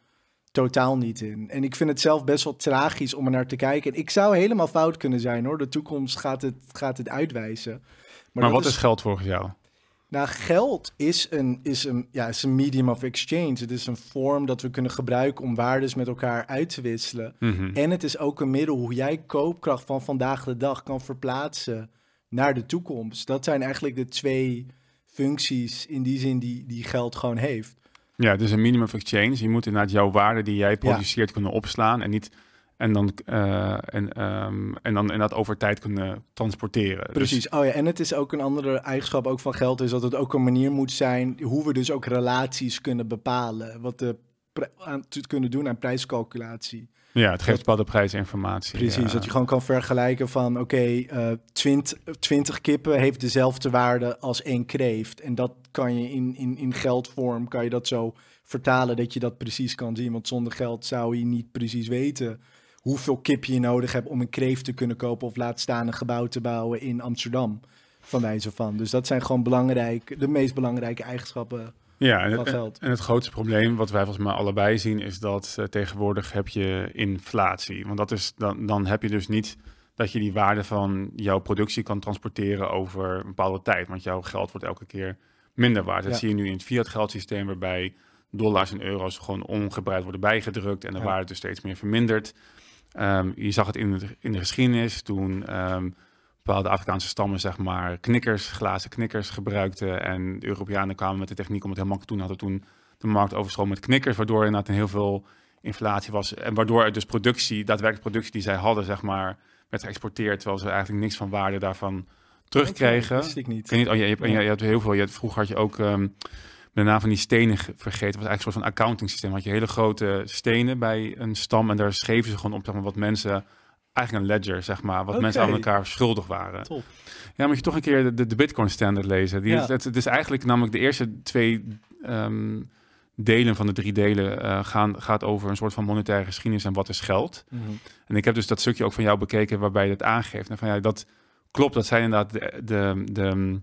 Speaker 2: totaal niet in. En ik vind het zelf best wel tragisch om er naar te kijken. En ik zou helemaal fout kunnen zijn hoor. De toekomst gaat het, gaat het uitwijzen.
Speaker 1: Maar, wat is, geld volgens jou?
Speaker 2: Nou, geld is een, is, een, ja, is een medium of exchange. Het is een vorm dat we kunnen gebruiken om waardes met elkaar uit te wisselen.
Speaker 1: Mhm.
Speaker 2: En het is ook een middel hoe jij koopkracht van vandaag de dag kan verplaatsen naar de toekomst. Dat zijn eigenlijk de twee functies in die zin die, die geld gewoon heeft.
Speaker 1: Ja, dus een minimum of exchange. Je moet inderdaad jouw waarde die jij produceert kunnen opslaan en niet en dan, uh, en, um, en dan inderdaad over tijd kunnen transporteren.
Speaker 2: Dus Precies. Oh ja, en het is ook een andere eigenschap ook van geld, is dat het ook een manier moet zijn hoe we dus ook relaties kunnen bepalen. Wat de aan te kunnen doen aan prijscalculatie.
Speaker 1: Ja, het geeft bepaalde prijsinformatie.
Speaker 2: Precies, dat je gewoon kan vergelijken van oké, okay, uh, 20, 20 kippen heeft dezelfde waarde als één kreeft. En dat kan je in, in, in geldvorm, kan je dat zo vertalen dat je dat precies kan zien. Want zonder geld zou je niet precies weten hoeveel kip je nodig hebt om een kreeft te kunnen kopen of laat staan een gebouw te bouwen in Amsterdam. Van wijze van. Dus dat zijn gewoon belangrijk, de meest belangrijke eigenschappen
Speaker 1: ja, en, het, en het grootste probleem wat wij volgens mij allebei zien is dat uh, tegenwoordig heb je inflatie. Want dat is, dan, dan heb je dus niet dat je die waarde van jouw productie kan transporteren over een bepaalde tijd. Want jouw geld wordt elke keer minder waard. Dat zie je nu in het fiat geldsysteem waarbij dollars en euro's gewoon ongebruikt worden bijgedrukt en de waarde dus steeds meer vermindert. Um, je zag het in de, in de geschiedenis toen um, bepaalde Afrikaanse stammen, zeg maar, knikkers, glazen knikkers gebruikten. En de Europeanen kwamen met de techniek om het helemaal te doen. Hadden toen de markt overstroom met knikkers, waardoor er inderdaad een heel veel inflatie was. En waardoor er dus productie, daadwerkelijk productie die zij hadden, zeg maar, werd geëxporteerd. Terwijl ze eigenlijk niks van waarde daarvan terugkregen.
Speaker 2: Dat ik niet.
Speaker 1: Ik niet oh, je, je, je, hebt heel veel. Je had, vroeger had je ook um, de naam van die stenen vergeten. was eigenlijk een soort van accounting systeem. Had je hele grote stenen bij een stam en daar schreven ze gewoon op zeg maar, wat mensen eigenlijk een ledger, zeg maar, wat mensen aan elkaar schuldig waren.
Speaker 2: Top.
Speaker 1: Ja, moet je toch een keer de, de Bitcoin standard lezen. Die ja. het, het, is eigenlijk namelijk de eerste twee um, delen van de drie delen uh, gaan, gaat over een soort van monetaire geschiedenis en wat is geld.
Speaker 2: Mm -hmm.
Speaker 1: En ik heb dus dat stukje ook van jou bekeken waarbij je het aangeeft. En van ja, dat klopt, dat zijn inderdaad de, de, de,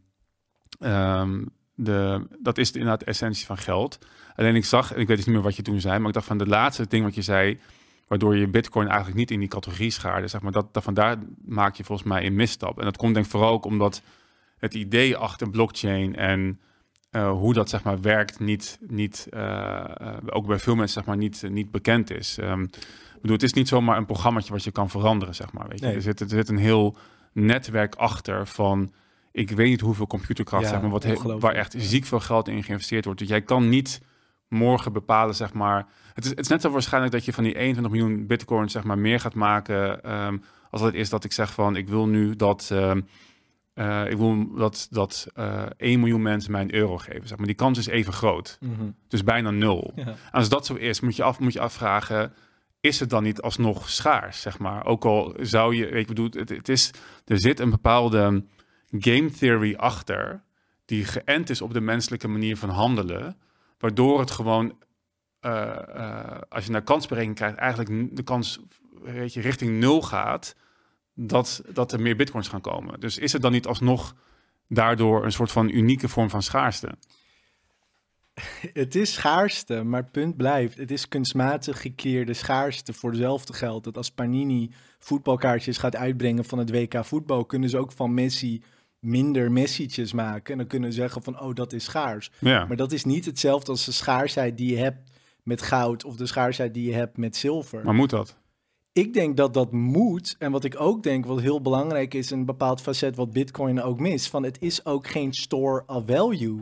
Speaker 1: um, de, dat is inderdaad de essentie van geld. Alleen ik zag, ik weet dus niet meer wat je toen zei, maar ik dacht van de laatste ding wat je zei, waardoor je Bitcoin eigenlijk niet in die categorie schaarde. Zeg maar, dat, dat vandaar maak je volgens mij een misstap. En dat komt denk ik vooral ook omdat het idee achter blockchain en uh, hoe dat zeg maar werkt niet, niet uh, uh, ook bij veel mensen zeg maar niet, niet bekend is. Um, ik bedoel, het is niet zomaar een programmaatje wat je kan veranderen, zeg maar. Weet je? Nee. Er, zit, er zit een heel netwerk achter van ik weet niet hoeveel computerkracht, ja, zeg maar, wat waar echt ziek veel geld in geïnvesteerd wordt. Dus jij kan niet morgen bepalen, zeg maar. Het is, het is net zo waarschijnlijk dat je van die 21 miljoen bitcoin, zeg maar, meer gaat maken. Um, als het is dat ik zeg van, ik wil nu dat, um, uh, ik wil dat, dat uh, 1 miljoen mensen mij een euro geven. Zeg maar. Die kans is even groot.
Speaker 2: Mm -hmm.
Speaker 1: Dus bijna nul.
Speaker 2: Ja.
Speaker 1: Als dat zo is, moet je, af, moet je afvragen, is het dan niet alsnog schaars, zeg maar? Ook al zou je, weet ik bedoel, het, het is, er zit een bepaalde game theory achter, die geënt is op de menselijke manier van handelen, waardoor het gewoon, uh, uh, als je naar kansberekening kijkt, eigenlijk de kans weet je, richting nul gaat, dat, dat er meer bitcoins gaan komen. Dus is het dan niet alsnog daardoor een soort van unieke vorm van schaarste? [LAUGHS]
Speaker 2: Het is schaarste, maar punt blijft. Het is kunstmatig gecreëerde schaarste voor dezelfde geld. Dat als Panini voetbalkaartjes gaat uitbrengen van het WK voetbal, kunnen ze ook van Messi minder messages maken. En dan kunnen ze zeggen van, oh, dat is schaars.
Speaker 1: Ja.
Speaker 2: Maar dat is niet hetzelfde als de schaarsheid die je hebt met goud of de schaarsheid die je hebt met zilver.
Speaker 1: Maar moet dat?
Speaker 2: Ik denk dat dat moet. En wat ik ook denk, wat heel belangrijk is, een bepaald facet wat Bitcoin ook mist, van het is ook geen store of value.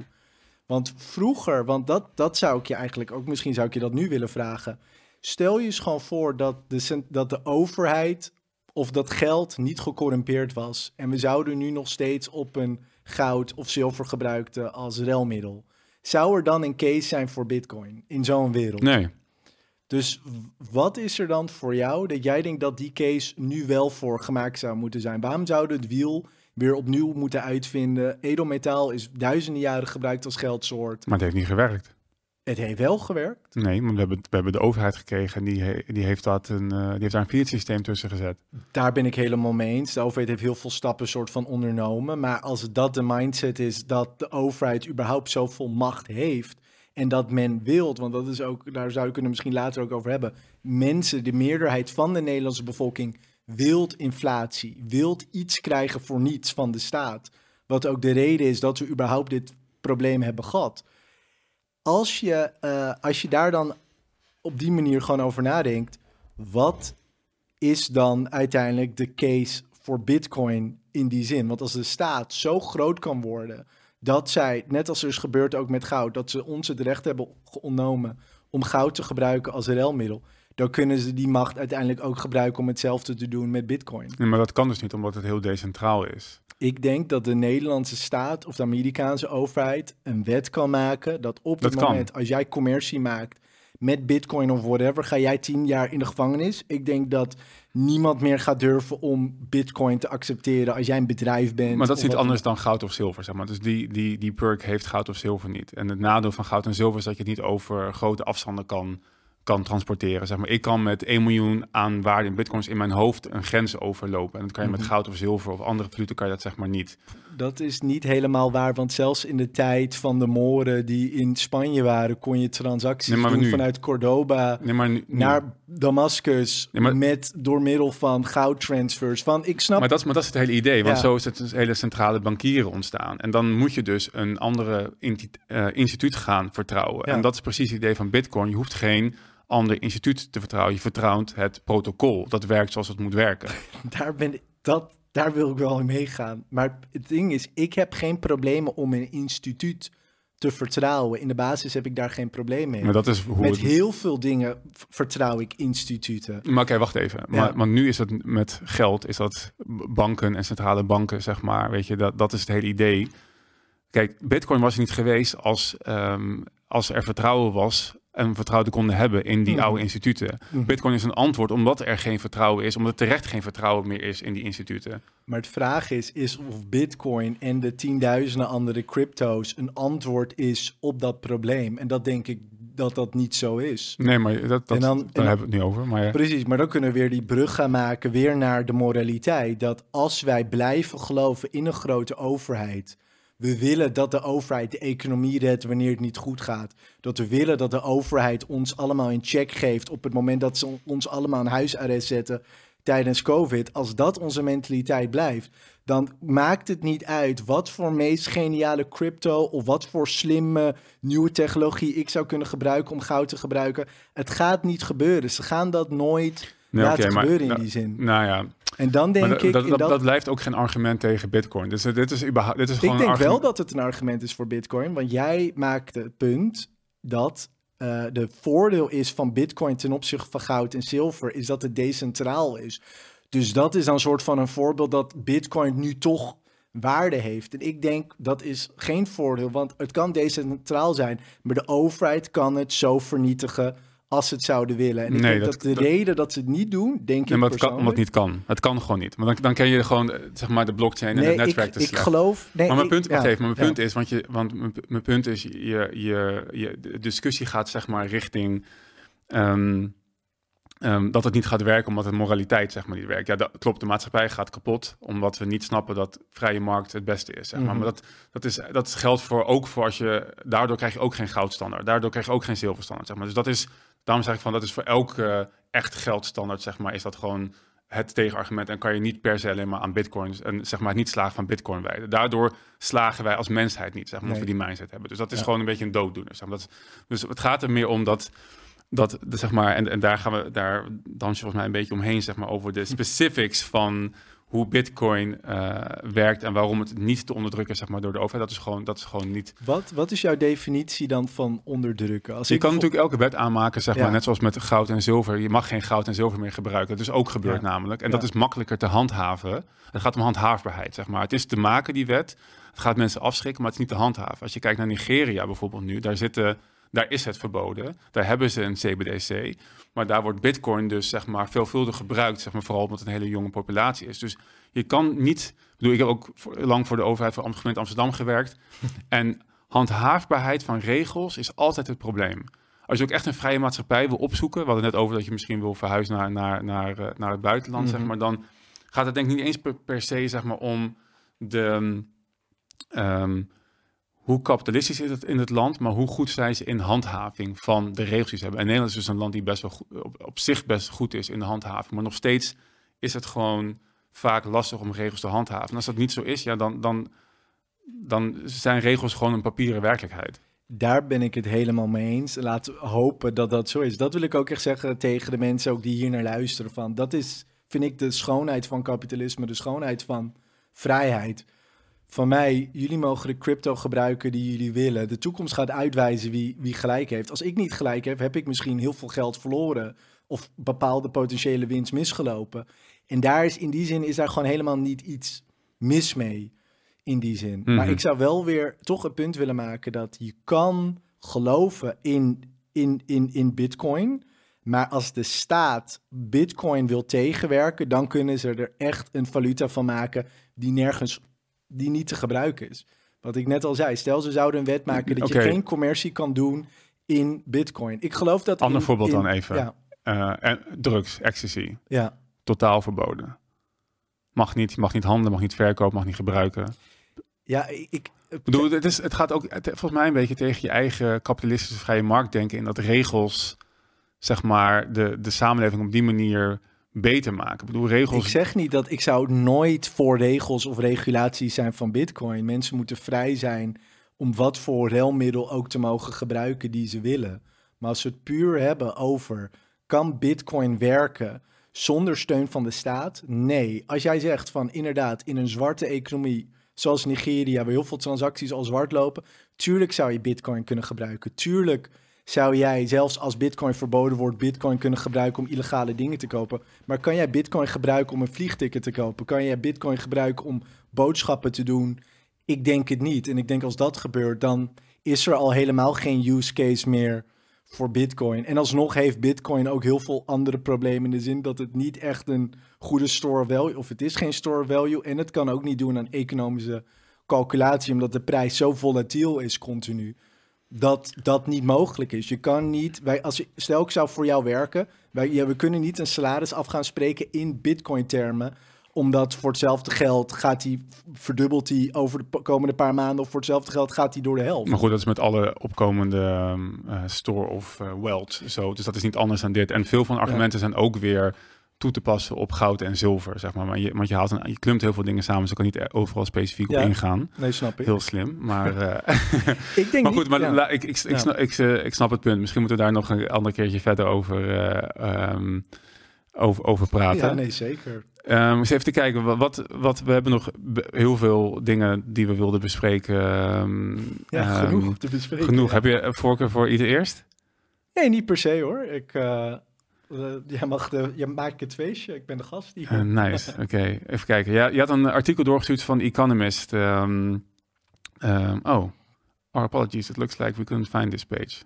Speaker 2: Want vroeger, want dat, dat zou ik je eigenlijk ook, misschien zou ik je dat nu willen vragen. Stel je eens gewoon voor dat de, dat de overheid of dat geld niet gecorrumpeerd was. En we zouden nu nog steeds op een goud of zilver gebruikte als relmiddel. Zou er dan een case zijn voor bitcoin in zo'n wereld?
Speaker 1: Nee.
Speaker 2: Dus wat is er dan voor jou dat jij denkt dat die case nu wel voor gemaakt zou moeten zijn? Waarom zouden we het wiel weer opnieuw moeten uitvinden? Edelmetaal is duizenden jaren gebruikt als geldsoort.
Speaker 1: Maar het heeft niet gewerkt.
Speaker 2: Het heeft wel gewerkt.
Speaker 1: Nee, want we hebben, we hebben de overheid gekregen en die, he- die, heeft, dat een, eh, die heeft daar een fiat systeem tussen gezet.
Speaker 2: Daar ben ik helemaal mee eens. De overheid heeft heel veel stappen soort van ondernomen. Maar als dat de mindset is dat de overheid überhaupt zoveel macht heeft... en dat men wilt, want dat is ook, daar zou je kunnen misschien later ook over hebben... mensen, de meerderheid van de Nederlandse bevolking wilt inflatie, wilt iets krijgen voor niets van de staat. Wat ook de reden is dat we überhaupt dit probleem hebben gehad. Als je, eh, als je daar dan op die manier gewoon over nadenkt, wat is dan uiteindelijk de case voor Bitcoin in die zin? Want als de staat zo groot kan worden dat zij, net als er is gebeurd ook met goud, dat ze ons het recht hebben ontnomen om goud te gebruiken als relmiddel, dan kunnen ze die macht uiteindelijk ook gebruiken om hetzelfde te doen met Bitcoin.
Speaker 1: Nee, maar dat kan dus niet, omdat het heel decentraal is.
Speaker 2: Ik denk dat de Nederlandse staat of de Amerikaanse overheid een wet kan maken dat op
Speaker 1: Dat
Speaker 2: het
Speaker 1: kan.
Speaker 2: moment als jij commercie maakt met bitcoin of whatever, ga jij tien jaar in de gevangenis. Ik denk dat niemand meer gaat durven om bitcoin te accepteren als jij een bedrijf bent.
Speaker 1: Maar dat is anders dan goud of zilver, zeg maar. Dus die, die, die perk heeft goud of zilver niet. En het nadeel van goud en zilver is dat je het niet over grote afstanden kan, kan transporteren. Zeg maar. Ik kan met 1 miljoen aan waarde in bitcoins in mijn hoofd een grens overlopen. En dat kan je met
Speaker 2: Mhm.
Speaker 1: goud of zilver of andere valuta kan je dat zeg maar niet.
Speaker 2: Dat is niet helemaal waar, want zelfs in de tijd van de Moren die in Spanje waren, kon je transacties
Speaker 1: Nee,
Speaker 2: doen
Speaker 1: nu-
Speaker 2: vanuit Cordoba
Speaker 1: Nee, maar, nu- nu-
Speaker 2: naar Damascus
Speaker 1: Nee, maar-
Speaker 2: met door middel van goudtransfers. Van ik snap
Speaker 1: maar, dat is, maar dat is het hele idee, want
Speaker 2: Ja.
Speaker 1: zo is het dus hele centrale bankieren ontstaan. En dan moet je dus een andere eh, instituut gaan vertrouwen.
Speaker 2: Ja.
Speaker 1: En dat is precies het idee van Bitcoin. Je hoeft geen ander instituut te vertrouwen. Je vertrouwt het protocol. Dat werkt zoals het moet werken. [LAUGHS]
Speaker 2: daar ben ik, dat, daar wil ik wel in meegaan. Maar het ding is, ik heb geen problemen om een instituut te vertrouwen. In de basis heb ik daar geen probleem mee.
Speaker 1: Maar dat is hoe
Speaker 2: Met
Speaker 1: het...
Speaker 2: heel veel dingen vertrouw ik instituten.
Speaker 1: Maar oké, wacht even.
Speaker 2: Ja.
Speaker 1: Maar, maar nu is het met geld, is dat banken en centrale banken, zeg maar. Weet je, dat, dat is het hele idee. Kijk, Bitcoin was niet geweest als, ehm, als er vertrouwen was en we vertrouwen konden hebben in die
Speaker 2: Mhm.
Speaker 1: oude instituten.
Speaker 2: Mhm.
Speaker 1: Bitcoin is een antwoord omdat er geen vertrouwen is, omdat er terecht geen vertrouwen meer is in die instituten.
Speaker 2: Maar het vraag is, is of Bitcoin en de tienduizenden andere crypto's een antwoord is op dat probleem. En dat denk ik dat dat niet zo is.
Speaker 1: Nee, maar dat, dat,
Speaker 2: En dan-
Speaker 1: daar
Speaker 2: en dan-
Speaker 1: hebben we het nu over. Maar ja.
Speaker 2: Precies, maar dan kunnen we weer die brug gaan maken weer naar de moraliteit. Dat als wij blijven geloven in een grote overheid, we willen dat de overheid de economie redt wanneer het niet goed gaat. Dat we willen dat de overheid ons allemaal in check geeft op het moment dat ze ons allemaal in huisarrest zetten tijdens COVID. Als dat onze mentaliteit blijft, dan maakt het niet uit wat voor meest geniale crypto of wat voor slimme nieuwe technologie ik zou kunnen gebruiken om goud te gebruiken. Het gaat niet gebeuren. Ze gaan dat nooit
Speaker 1: Nee,
Speaker 2: laten
Speaker 1: oké, maar-
Speaker 2: gebeuren in die zin.
Speaker 1: Nou ja,
Speaker 2: En dan denk ik...
Speaker 1: dat, dat,
Speaker 2: dat-
Speaker 1: dat blijft ook geen argument tegen Bitcoin. Dus eh, dit is, überhaupt, dit is
Speaker 2: ik
Speaker 1: gewoon
Speaker 2: denk
Speaker 1: een
Speaker 2: wel dat het een argument is voor Bitcoin. Want jij maakt het punt dat eh, de voordeel is van Bitcoin ten opzichte van goud en zilver... is dat het decentraal is. Dus dat is dan een soort van een voorbeeld dat Bitcoin nu toch waarde heeft. En ik denk dat is geen voordeel, want het kan decentraal zijn, maar de overheid kan het zo vernietigen als ze het zouden willen. En ik
Speaker 1: Nee,
Speaker 2: denk dat,
Speaker 1: dat-
Speaker 2: de
Speaker 1: dat-
Speaker 2: reden dat ze het niet doen, denk
Speaker 1: Nee,
Speaker 2: ik
Speaker 1: maar het kan, omdat het niet kan. Het kan gewoon niet. Maar dan, dan ken je gewoon eh, zeg maar de blockchain en
Speaker 2: Nee,
Speaker 1: het netwerk
Speaker 2: ik,
Speaker 1: te
Speaker 2: ik
Speaker 1: slecht.
Speaker 2: geloof... Nee,
Speaker 1: maar mijn
Speaker 2: ik-
Speaker 1: punt,
Speaker 2: ja,
Speaker 1: even, maar mijn
Speaker 2: ja.
Speaker 1: punt is, want, je, want mijn, mijn punt is, je, je, je, de discussie gaat zeg maar richting ehm, ehm, dat het niet gaat werken omdat de moraliteit zeg maar niet werkt. Ja, dat klopt, de maatschappij gaat kapot omdat we niet snappen dat vrije markt het beste is. Zeg maar.
Speaker 2: Mhm.
Speaker 1: maar dat, dat, is, dat geldt voor ook voor als je, daardoor krijg je ook geen goudstandaard, daardoor krijg je ook geen zilverstandaard. Zeg maar. Dus dat is, daarom zeg ik van, dat is voor elke echt geldstandaard, zeg maar, is dat gewoon het tegenargument en kan je niet per se alleen maar aan bitcoins en zeg maar niet slagen van bitcoin wijden. Daardoor slagen wij als mensheid niet, zeg maar,
Speaker 2: Nee.
Speaker 1: we die mindset hebben. Dus dat is
Speaker 2: Ja.
Speaker 1: gewoon een beetje een dooddoener. Zeg maar. dat, is- dus het gaat er meer om dat, dat dat, zeg maar, en, en daar gaan we, daar dans je volgens mij een beetje omheen, zeg maar, over de [LAUGHS] specifics van hoe Bitcoin eh, werkt en waarom het niet te onderdrukken is zeg maar, door de overheid. Dat is gewoon, dat is gewoon niet.
Speaker 2: Wat, wat is jouw definitie dan van onderdrukken? Als
Speaker 1: je kan natuurlijk elke wet aanmaken, zeg maar, net zoals met goud en zilver. Je mag geen goud en zilver meer gebruiken. Dat is ook gebeurd namelijk. En dat is makkelijker te handhaven. Het gaat om handhaafbaarheid, zeg maar. Het is te maken, die wet. Het gaat mensen afschrikken, maar het is niet te handhaven. Als je kijkt naar Nigeria bijvoorbeeld nu, daar zitten daar is het verboden. Daar hebben ze een CBDC. Maar daar wordt Bitcoin dus zeg maar veelvuldig gebruikt, zeg maar, vooral omdat het een hele jonge populatie is. Dus je kan niet. Ik bedoel, ik heb ook lang voor de overheid van gemeente Amsterdam gewerkt. [LAUGHS] en handhaafbaarheid van regels is altijd het probleem. Als je ook echt een vrije maatschappij wil opzoeken, we hadden net over dat je misschien wil verhuizen naar, naar, naar, eh, naar het buitenland, zeg mhm. maar, dan gaat het denk ik niet eens per, se zeg maar, om de. Um, hoe kapitalistisch is het in het land, maar hoe goed zijn ze in handhaving van de regels die ze hebben. En Nederland is dus een land die best wel goed, op, zich best goed is in de handhaving, maar nog steeds is het gewoon vaak lastig om regels te handhaven. En als dat niet zo is, ja, dan, dan, dan zijn regels gewoon een papieren werkelijkheid.
Speaker 2: Daar ben ik het helemaal mee eens. Laten we hopen dat dat zo is. Dat wil ik ook echt zeggen tegen de mensen ook die hier naar luisteren. Van, dat is, vind ik, de schoonheid van kapitalisme, de schoonheid van vrijheid van mij, jullie mogen de crypto gebruiken die jullie willen. De toekomst gaat uitwijzen wie, wie gelijk heeft. Als ik niet gelijk heb, heb ik misschien heel veel geld verloren. Of bepaalde potentiële winst misgelopen. En daar is in die zin is daar gewoon helemaal niet iets mis mee. In die zin. Maar mhm. ik zou wel weer toch een punt willen maken dat je kan geloven in, in, in, in Bitcoin. Maar als de staat Bitcoin wil tegenwerken, dan kunnen ze er echt een valuta van maken die nergens die niet te gebruiken is. Wat ik net al zei, stel ze zouden een wet maken dat je geen commercie kan doen in Bitcoin. Ik geloof dat.
Speaker 1: Ander voorbeeld dan even. Ja. Uh, en drugs, ecstasy.
Speaker 2: Ja.
Speaker 1: Totaal verboden. Mag niet, mag niet handelen, mag niet verkopen, mag niet gebruiken.
Speaker 2: Ja, ik.
Speaker 1: ik bedoel, het, is, het gaat ook volgens mij een beetje tegen je eigen kapitalistische vrije markt denken. In dat regels, zeg maar, de, de samenleving op die manier beter maken. Ik bedoel, regels...
Speaker 2: Ik zeg niet dat ik zou nooit voor regels of regulaties zijn van Bitcoin. Mensen moeten vrij zijn om wat voor relmiddel ook te mogen gebruiken die ze willen. Maar als we het puur hebben over kan Bitcoin werken zonder steun van de staat? Nee. Als jij zegt van inderdaad in een zwarte economie zoals Nigeria, waar heel veel transacties al zwart lopen, tuurlijk zou je Bitcoin kunnen gebruiken. Tuurlijk zou jij zelfs als Bitcoin verboden wordt, Bitcoin kunnen gebruiken om illegale dingen te kopen. Maar kan jij Bitcoin gebruiken om een vliegticket te kopen? Kan jij Bitcoin gebruiken om boodschappen te doen? Ik denk het niet. En ik denk als dat gebeurt, dan is er al helemaal geen use case meer voor Bitcoin. En alsnog heeft Bitcoin ook heel veel andere problemen in de zin dat het niet echt een goede store value, of het is geen store value en het kan ook niet doen aan economische calculatie, omdat de prijs zo volatiel is continu dat dat niet mogelijk is. Je kan niet, wij, als je, stel ik zou voor jou werken, wij, ja, we kunnen niet een salaris af gaan spreken in bitcoin-termen, omdat voor hetzelfde geld gaat die, verdubbelt die over de komende paar maanden, of voor hetzelfde geld gaat die door de helft.
Speaker 1: Maar goed, dat is met alle opkomende uh, store of uh, wealth zo, dus dat is niet anders dan dit. En veel van de argumenten zijn ook weer toe te passen op goud en zilver, zeg maar. maar je, want je, haalt een, je klimt heel veel dingen samen, dus ik kan niet overal specifiek op ingaan.
Speaker 2: Nee, snap ik.
Speaker 1: Heel slim, maar... Uh, [LAUGHS]
Speaker 2: ik denk [LAUGHS]
Speaker 1: maar goed, maar la, ik, ik, ik, snap, ik, uh, ik, snap het punt. Misschien moeten we daar nog een ander keertje verder over, uh, um, over, over praten.
Speaker 2: Ja, nee, zeker.
Speaker 1: Um, eens even te kijken, wat, wat, we hebben nog heel veel dingen die we wilden bespreken. Um,
Speaker 2: ja, genoeg te bespreken.
Speaker 1: Genoeg. Heb je voorkeur voor ieder eerst?
Speaker 2: Nee, niet per se hoor. Ik, uh, jij, mag de, jij maakt het feestje, ik ben de gast.
Speaker 1: Uh, nice, [LAUGHS] oké. Even kijken. Ja, je had een artikel doorgestuurd van Economist. Um, um, oh, our apologies, it looks like we couldn't find this page.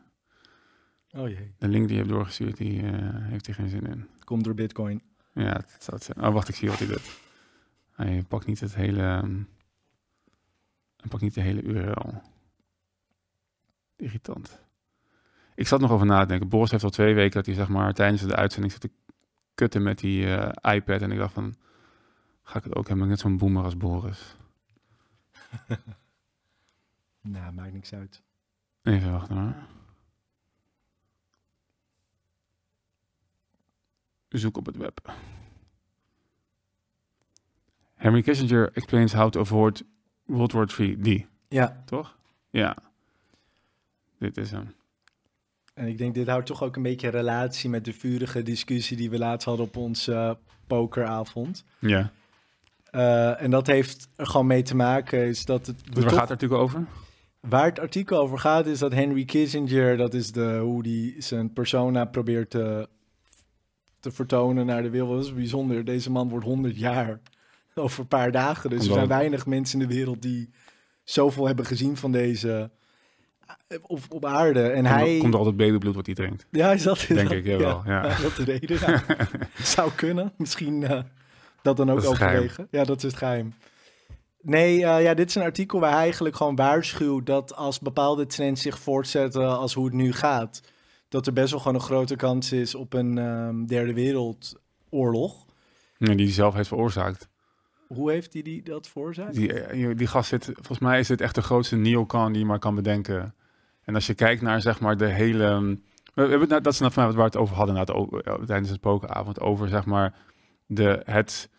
Speaker 2: Oh jee.
Speaker 1: De link die je hebt doorgestuurd, die uh, heeft er geen zin in.
Speaker 2: Komt door Bitcoin.
Speaker 1: Ja, dat zou het zijn. Oh, wacht, ik zie wat hij doet. Hij pakt niet het hele... Um, hij pakt niet de hele URL. Irritant. Ik zat nog over na te denken. Boris heeft al twee weken dat hij zeg maar tijdens de uitzending zit te kutten met die uh, iPad. En ik dacht van, ga ik het ook hebben? Net zo'n boomer als Boris. [LAUGHS]
Speaker 2: nou, maakt niks uit.
Speaker 1: Even wachten hoor. Zoek op het web. Henry Kissinger explains how to avoid World War III. Die.
Speaker 2: Ja.
Speaker 1: Toch? Ja. Dit is hem.
Speaker 2: En ik denk, dit houdt toch ook een beetje relatie met de vurige discussie die we laatst hadden op onze pokeravond.
Speaker 1: Ja.
Speaker 2: Uh, en dat heeft er gewoon mee te maken is dat het...
Speaker 1: Waar gaat het artikel over?
Speaker 2: Waar het artikel over gaat is dat Henry Kissinger, dat is de, hoe die zijn persona probeert te, te vertonen naar de wereld. Dat is bijzonder. Deze man wordt 100 jaar over een paar dagen. Dus er zijn weinig mensen in de wereld die zoveel hebben gezien van deze op, op aarde. En
Speaker 1: komt,
Speaker 2: hij...
Speaker 1: Komt altijd babybloed wat hij drinkt?
Speaker 2: Ja, is dat...
Speaker 1: Denk ik, jawel. Ja,
Speaker 2: ja. dat de reden. [LAUGHS] Zou kunnen. Misschien uh, dat dan ook dat overwegen. Ja, dat is het geheim. Nee, uh, ja, dit is een artikel waar hij eigenlijk gewoon waarschuwt dat als bepaalde trends zich voortzetten als hoe het nu gaat, dat er best wel gewoon een grote kans is op een um, derde wereldoorlog.
Speaker 1: Nee, die hij zelf heeft veroorzaakt.
Speaker 2: Hoe heeft hij die dat veroorzaakt?
Speaker 1: Die, die gast zit, volgens mij is dit echt de grootste neocon die je maar kan bedenken. En als je kijkt naar zeg maar de hele. We hebben, dat is nou waar we het over hadden na het, tijdens het pokeravond. Over zeg maar de, het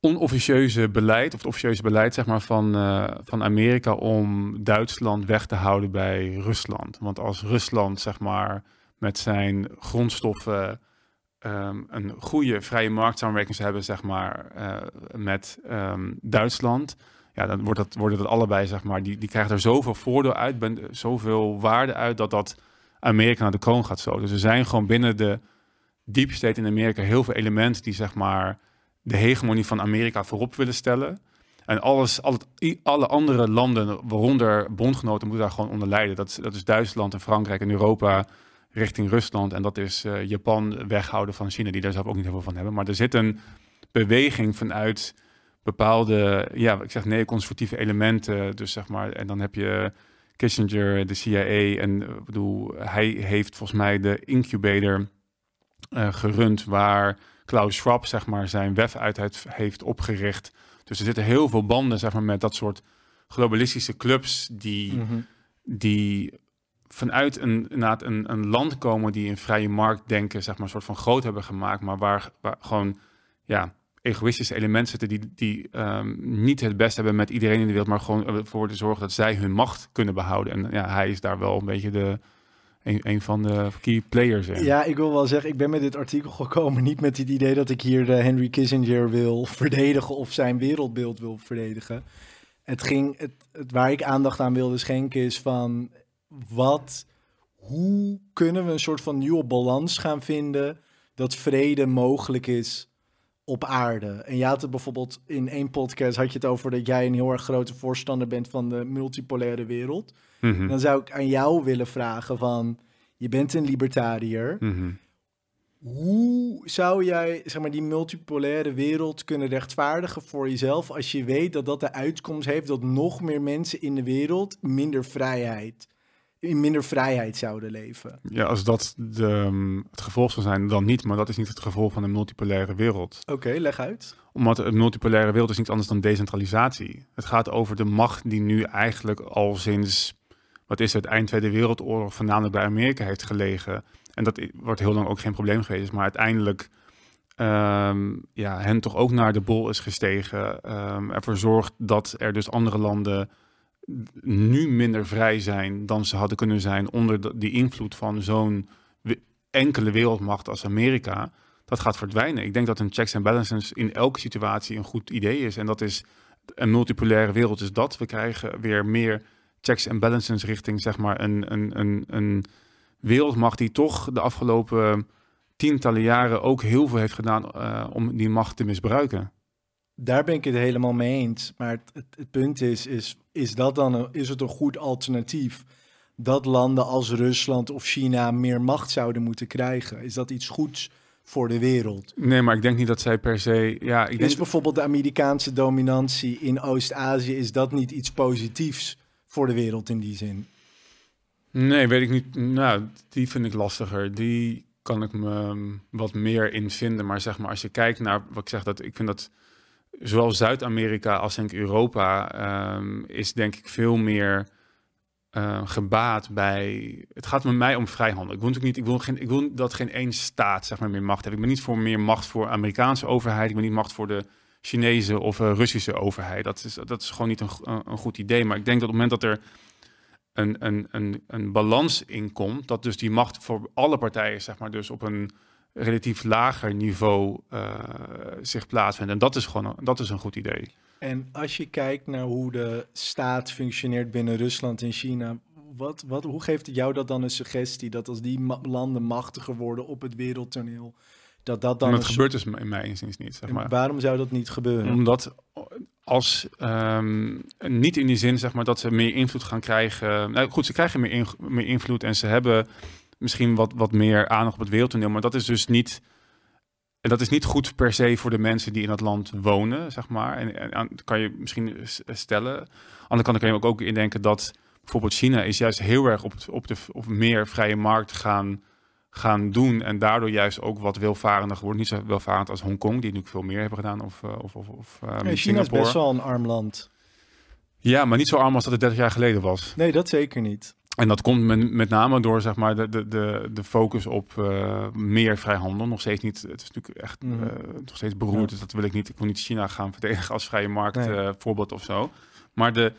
Speaker 1: onofficieuze beleid, of het officieuze beleid zeg maar, van, uh, van Amerika om Duitsland weg te houden bij Rusland. Want als Rusland zeg maar, met zijn grondstoffen um, een goede vrije marktsamenwerking zou hebben zeg maar, uh, met um, Duitsland, ja, dan wordt dat, worden dat allebei, zeg maar, die, die krijgen er zoveel voordeel uit, zoveel waarde uit, dat dat Amerika naar de kroon gaat zo. Dus er zijn gewoon binnen de deep state in Amerika heel veel elementen die, zeg maar, de hegemonie van Amerika voorop willen stellen. En alles, alle, andere landen, waaronder bondgenoten, moeten daar gewoon onder lijden. Dat is, dat is Duitsland en Frankrijk en Europa richting Rusland. En dat is uh, Japan weghouden van China, die daar zelf ook niet heel veel van hebben. Maar er zit een beweging vanuit bepaalde, ja, ik zeg neoconservatieve elementen. Dus zeg maar, en dan heb je Kissinger, de CIA. En ik bedoel, hij heeft volgens mij de incubator uh, gerund waar Klaus Schwab zeg maar zijn web uit heeft opgericht. Dus er zitten heel veel banden zeg maar met dat soort globalistische clubs die, mm -hmm. die vanuit een, inderdaad een, een land komen die in vrije markt denken, zeg maar, een soort van groot hebben gemaakt, maar waar, waar gewoon ja, egoïstische elementen zitten die, die um, niet het best hebben met iedereen in de wereld, maar gewoon ervoor te zorgen dat zij hun macht kunnen behouden. En ja, hij is daar wel een beetje de, een, een van de key players in.
Speaker 2: Ja, ik wil wel zeggen, ik ben met dit artikel gekomen niet met het idee dat ik hier de Henry Kissinger wil verdedigen of zijn wereldbeeld wil verdedigen. Het ging, het, het waar ik aandacht aan wilde schenken is van wat, hoe kunnen we een soort van nieuwe balans gaan vinden dat vrede mogelijk is op aarde. En je had het bijvoorbeeld in één podcast had je het over dat jij een heel erg grote voorstander bent van de multipolaire wereld. Mm -hmm. Dan zou ik aan jou willen vragen van, je bent een libertariër. Mm -hmm. Hoe zou jij zeg maar, die multipolaire wereld kunnen rechtvaardigen voor jezelf als je weet dat dat de uitkomst heeft dat nog meer mensen in de wereld minder vrijheid in minder vrijheid zouden leven.
Speaker 1: Ja, als dat de, um, het gevolg zou zijn, dan niet. Maar dat is niet het gevolg van een multipolaire wereld.
Speaker 2: Oké, okay, leg uit.
Speaker 1: Omdat een multipolaire wereld is niet anders dan decentralisatie. Het gaat over de macht die nu eigenlijk al sinds, wat is het, eind Tweede Wereldoorlog voornamelijk bij Amerika heeft gelegen. En dat wordt heel lang ook geen probleem geweest. Maar uiteindelijk um, ja, hen toch ook naar de bol is gestegen. Um, ervoor zorgt dat er dus andere landen nu minder vrij zijn dan ze hadden kunnen zijn onder die invloed van zo'n enkele wereldmacht als Amerika, dat gaat verdwijnen. Ik denk dat een checks and balances in elke situatie een goed idee is. En dat is een multipolaire wereld is dat. We krijgen weer meer checks and balances richting zeg maar een, een, een, een wereldmacht die toch de afgelopen tientallen jaren ook heel veel heeft gedaan uh, om die macht te misbruiken.
Speaker 2: Daar ben ik het helemaal mee eens. Maar het, het, het punt is, is, is, dat dan een, is het een goed alternatief dat landen als Rusland of China meer macht zouden moeten krijgen? Is dat iets goeds voor de wereld?
Speaker 1: Nee, maar ik denk niet dat zij per se. Ja, ik
Speaker 2: is
Speaker 1: denk...
Speaker 2: bijvoorbeeld de Amerikaanse dominantie in Oost-Azië, is dat niet iets positiefs voor de wereld in die zin?
Speaker 1: Nee, weet ik niet. Nou, die vind ik lastiger. Die kan ik me wat meer in vinden. Maar zeg maar, als je kijkt naar wat ik zeg, dat ik vind dat zowel Zuid-Amerika als denk ik Europa um, is denk ik veel meer uh, gebaat bij. Het gaat met mij om vrijhandel. Ik wil natuurlijk niet. Ik wil, geen, ik wil dat geen één staat zeg maar meer macht heeft. Ik ben niet voor meer macht voor Amerikaanse overheid. Ik ben niet macht voor de Chinese of uh, Russische overheid. Dat is, dat is gewoon niet een, een, goed idee. Maar ik denk dat op het moment dat er een, een, een, een balans in komt, dat dus die macht voor alle partijen zeg maar dus op een relatief lager niveau uh, zich plaatsvindt. En dat is gewoon dat is een goed idee.
Speaker 2: En als je kijkt naar hoe de staat functioneert binnen Rusland en China, wat, wat, hoe geeft het jou dat dan een suggestie dat als die landen machtiger worden op het wereldtoneel, dat dat dan.
Speaker 1: Dat gebeurt dus in mijn inziens niet. Zeg maar.
Speaker 2: Waarom zou dat niet gebeuren?
Speaker 1: Omdat als um, niet in die zin zeg maar dat ze meer invloed gaan krijgen. Nou goed, ze krijgen meer, in, meer invloed en ze hebben misschien wat, wat meer aandacht op het wereldtoneel, maar dat is dus niet. En dat is niet goed per se voor de mensen die in dat land wonen, zeg maar. En, en, kan je misschien stellen. Aan de andere kant kan je ook, ook indenken dat bijvoorbeeld China is juist heel erg op, op de op meer vrije markt gaan, gaan doen. En daardoor juist ook wat welvarender geworden. Niet zo welvarend als Hongkong, die natuurlijk veel meer hebben gedaan. Of, of, of, of
Speaker 2: uh, China is best wel een arm land.
Speaker 1: Ja, maar niet zo arm als dat het 30 jaar geleden was.
Speaker 2: Nee, dat zeker niet.
Speaker 1: En dat komt met, met name door zeg maar, de, de, de, de focus op uh, meer vrijhandel. Nog steeds niet. Het is natuurlijk echt mm. uh, nog steeds beroerd. Ja. Dus dat wil ik niet. Ik wil niet China gaan verdedigen als vrije markt nee. uh, voorbeeld of zo. Maar de,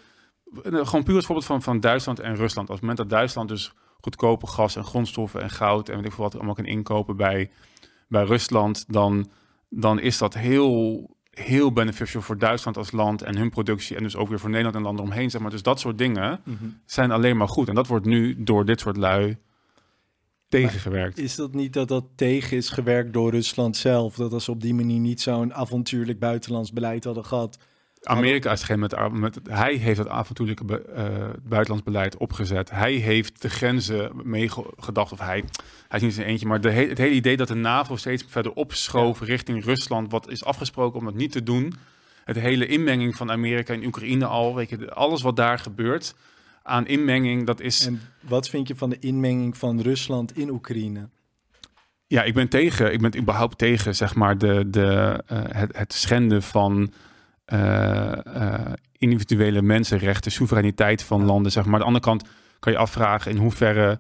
Speaker 1: gewoon puur het voorbeeld van, van Duitsland en Rusland. Als het moment dat Duitsland dus goedkope gas en grondstoffen en goud en weet ik veel wat allemaal kan inkopen bij, bij Rusland, dan, dan is dat heel heel beneficial voor Duitsland als land en hun productie. En dus ook weer voor Nederland en landen omheen. Zeg maar. Dus dat soort dingen mm -hmm. zijn alleen maar goed. En dat wordt nu door dit soort lui tegengewerkt.
Speaker 2: Maar is dat niet dat dat tegen is gewerkt door Rusland zelf? Dat als ze op die manier niet zo'n avontuurlijk buitenlands beleid hadden gehad,
Speaker 1: Amerika is geen met, met hij heeft het avontuurlijke be, uh, buitenlands beleid opgezet. Hij heeft de grenzen meegedacht, of hij, hij is niet zijn eentje, maar de he, het hele idee dat de NAVO steeds verder opschoof richting Rusland, wat is afgesproken om dat niet te doen. Het hele inmenging van Amerika in Oekraïne al, weet je, alles wat daar gebeurt aan inmenging, dat is.
Speaker 2: En wat vind je van de inmenging van Rusland in Oekraïne?
Speaker 1: Ja, ik ben tegen, ik ben überhaupt tegen, zeg maar, de, de, uh, het, het schenden van uh, uh, individuele mensenrechten, soevereiniteit van landen. Zeg maar. Aan de andere kant kan je afvragen in hoeverre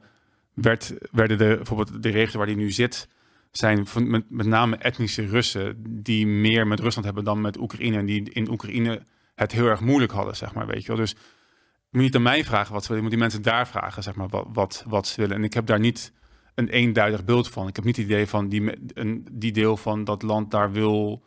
Speaker 1: werd, werden de, bijvoorbeeld de regio waar die nu zit, zijn van, met, met name etnische Russen die meer met Rusland hebben dan met Oekraïne. En die in Oekraïne het heel erg moeilijk hadden, zeg maar, weet je wel. Dus moet niet aan mij vragen wat ze willen, moet die mensen daar vragen, zeg maar, wat, wat, wat ze willen. En ik heb daar niet een eenduidig beeld van. Ik heb niet het idee van die, een, die deel van dat land daar wil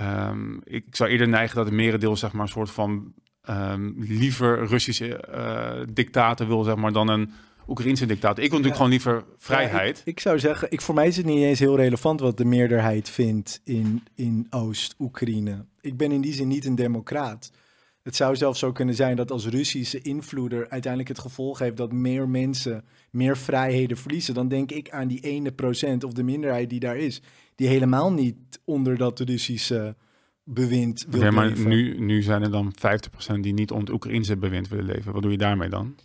Speaker 1: Um, ik zou eerder neigen dat het merendeel zeg maar een soort van um, liever Russische uh, dictator wil zeg maar dan een Oekraïnse dictator. Ik wil natuurlijk gewoon liever vrijheid.
Speaker 2: Ja, ik, ik, zou zeggen, ik, voor mij is het niet eens heel relevant wat de meerderheid vindt in, in Oost-Oekraïne. Ik ben in die zin niet een democraat. Het zou zelfs zo kunnen zijn dat als Russische invloeder uiteindelijk het gevolg heeft dat meer mensen meer vrijheden verliezen. Dan denk ik aan die ene procent of de minderheid die daar is die helemaal niet onder dat Russische bewind wil
Speaker 1: okay, maar
Speaker 2: leven.
Speaker 1: Nu, nu zijn er dan 50% die niet onder Oekraïnse bewind willen leven. Wat doe je daarmee dan?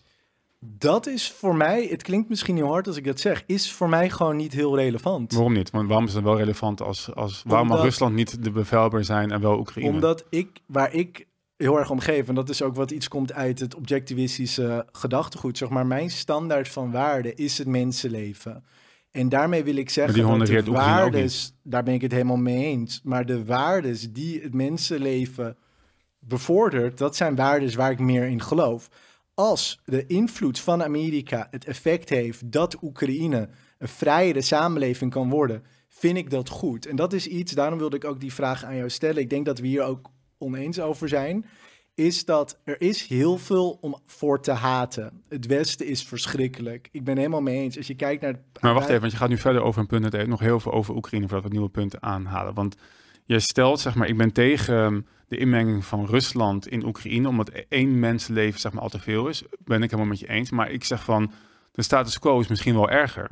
Speaker 2: Dat is voor mij, het klinkt misschien heel hard als ik dat zeg, is voor mij gewoon niet heel relevant.
Speaker 1: Waarom niet? Want waarom is het wel relevant als, als waarom mag Rusland niet de bevelbaar zijn en wel Oekraïne?
Speaker 2: Omdat ik, waar ik heel erg omgeven, en dat is ook wat iets komt uit het objectivistische gedachtegoed, zeg maar, mijn standaard van waarde is het mensenleven. En daarmee wil ik zeggen dat de waardes, daar ben ik het helemaal mee eens, maar de waardes die het mensenleven bevordert, dat zijn waardes waar ik meer in geloof. Als de invloed van Amerika het effect heeft dat Oekraïne een vrijere samenleving kan worden, vind ik dat goed. En dat is iets, daarom wilde ik ook die vraag aan jou stellen. Ik denk dat we hier ook oneens over zijn is dat er is heel veel om voor te haten. Het Westen is verschrikkelijk. Ik ben helemaal mee eens. Als je kijkt naar...
Speaker 1: Maar wacht even, want je gaat nu verder over een punt. Het nog heel veel over Oekraïne voordat we nieuwe punten aanhalen. Want je stelt, zeg maar, ik ben tegen ehm, de inmenging van Rusland in Oekraïne, omdat één mensenleven, zeg maar, al te veel is. Ben ik helemaal met je eens. Maar ik zeg van, de status quo is misschien wel erger.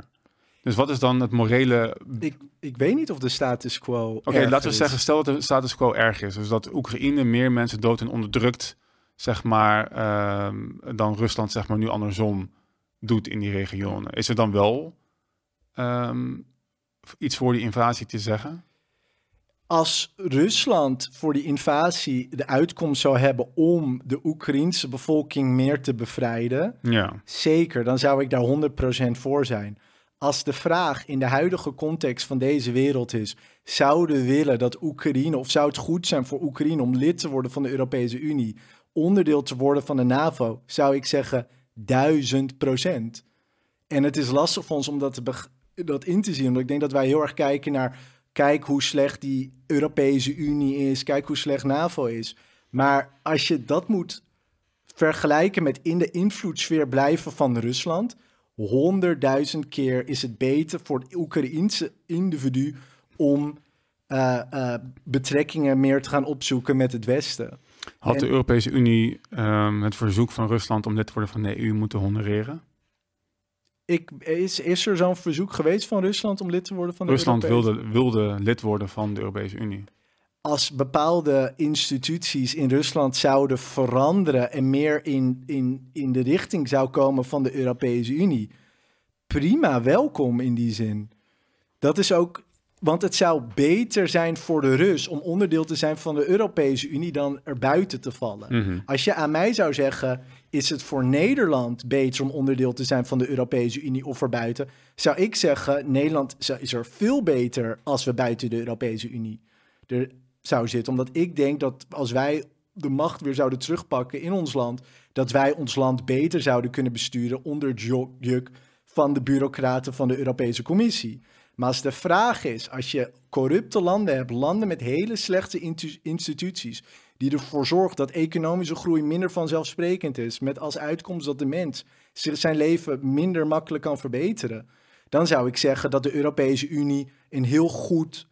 Speaker 1: Dus wat is dan het morele...
Speaker 2: Ik, ik weet niet of de status quo
Speaker 1: Oké, laten we zeggen, stel dat de status quo erg is. Dus dat Oekraïne meer mensen dood en onderdrukt, zeg maar, uh, dan Rusland, zeg maar, nu andersom doet in die regionen. Is er dan wel um, iets voor die invasie te zeggen?
Speaker 2: Als Rusland voor die invasie de uitkomst zou hebben om de Oekraïense bevolking meer te bevrijden,
Speaker 1: ja.
Speaker 2: zeker, dan zou ik daar 100% voor zijn als de vraag in de huidige context van deze wereld is: zouden willen dat Oekraïne, of zou het goed zijn voor Oekraïne om lid te worden van de Europese Unie, onderdeel te worden van de NAVO, zou ik zeggen duizend procent. En het is lastig voor ons om dat te dat in te zien. Omdat ik denk dat wij heel erg kijken naar... kijk hoe slecht die Europese Unie is, kijk hoe slecht NAVO is. Maar als je dat moet vergelijken met in de invloedssfeer blijven van Rusland... honderdduizend keer is het beter voor het Oekraïense individu... om uh, uh, betrekkingen meer te gaan opzoeken met het Westen.
Speaker 1: Had de Europese Unie um, het verzoek van Rusland om lid te worden van de EU moeten honoreren?
Speaker 2: Ik, is, is er zo'n verzoek geweest van Rusland om lid te worden van de
Speaker 1: Rusland
Speaker 2: Europese
Speaker 1: wilde, wilde lid worden van de Europese Unie.
Speaker 2: Als bepaalde instituties in Rusland zouden veranderen en meer in, in, in de richting zou komen van de Europese Unie, prima, welkom in die zin. Dat is ook want het zou beter zijn voor de Rus om onderdeel te zijn van de Europese Unie dan er buiten te vallen.
Speaker 1: Mhm.
Speaker 2: Als je aan mij zou zeggen, is het voor Nederland beter om onderdeel te zijn van de Europese Unie of erbuiten, zou ik zeggen, Nederland is er veel beter als we buiten de Europese Unie er zou zitten. Omdat ik denk dat als wij de macht weer zouden terugpakken in ons land, dat wij ons land beter zouden kunnen besturen onder het juk van de bureaucraten van de Europese Commissie. Maar als de vraag is, als je corrupte landen hebt, landen met hele slechte instituties, die ervoor zorgen dat economische groei minder vanzelfsprekend is, met als uitkomst dat de mens zijn leven minder makkelijk kan verbeteren, dan zou ik zeggen dat de Europese Unie een heel goed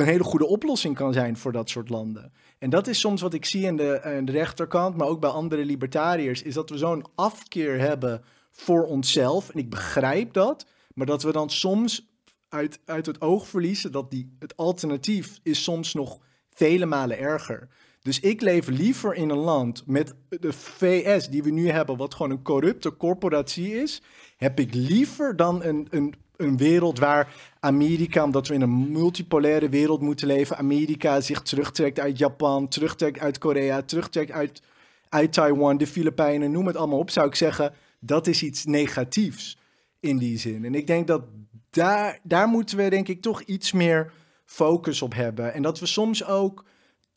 Speaker 2: een hele goede oplossing kan zijn voor dat soort landen. En dat is soms wat ik zie aan de, aan de rechterkant, maar ook bij andere libertariërs, is dat we zo'n afkeer hebben voor onszelf. En ik begrijp dat, maar dat we dan soms uit, uit het oog verliezen dat die, het alternatief is soms nog vele malen erger. Dus ik leef liever in een land met de VS die we nu hebben, wat gewoon een corrupte corporatie is, heb ik liever dan een, een, een wereld waar Amerika, omdat we in een multipolaire wereld moeten leven, Amerika zich terugtrekt uit Japan, terugtrekt uit Korea, terugtrekt uit, uit Taiwan, de Filipijnen, noem het allemaal op, zou ik zeggen, dat is iets negatiefs in die zin. En ik denk dat daar, daar moeten we denk ik toch iets meer focus op hebben. En dat we soms ook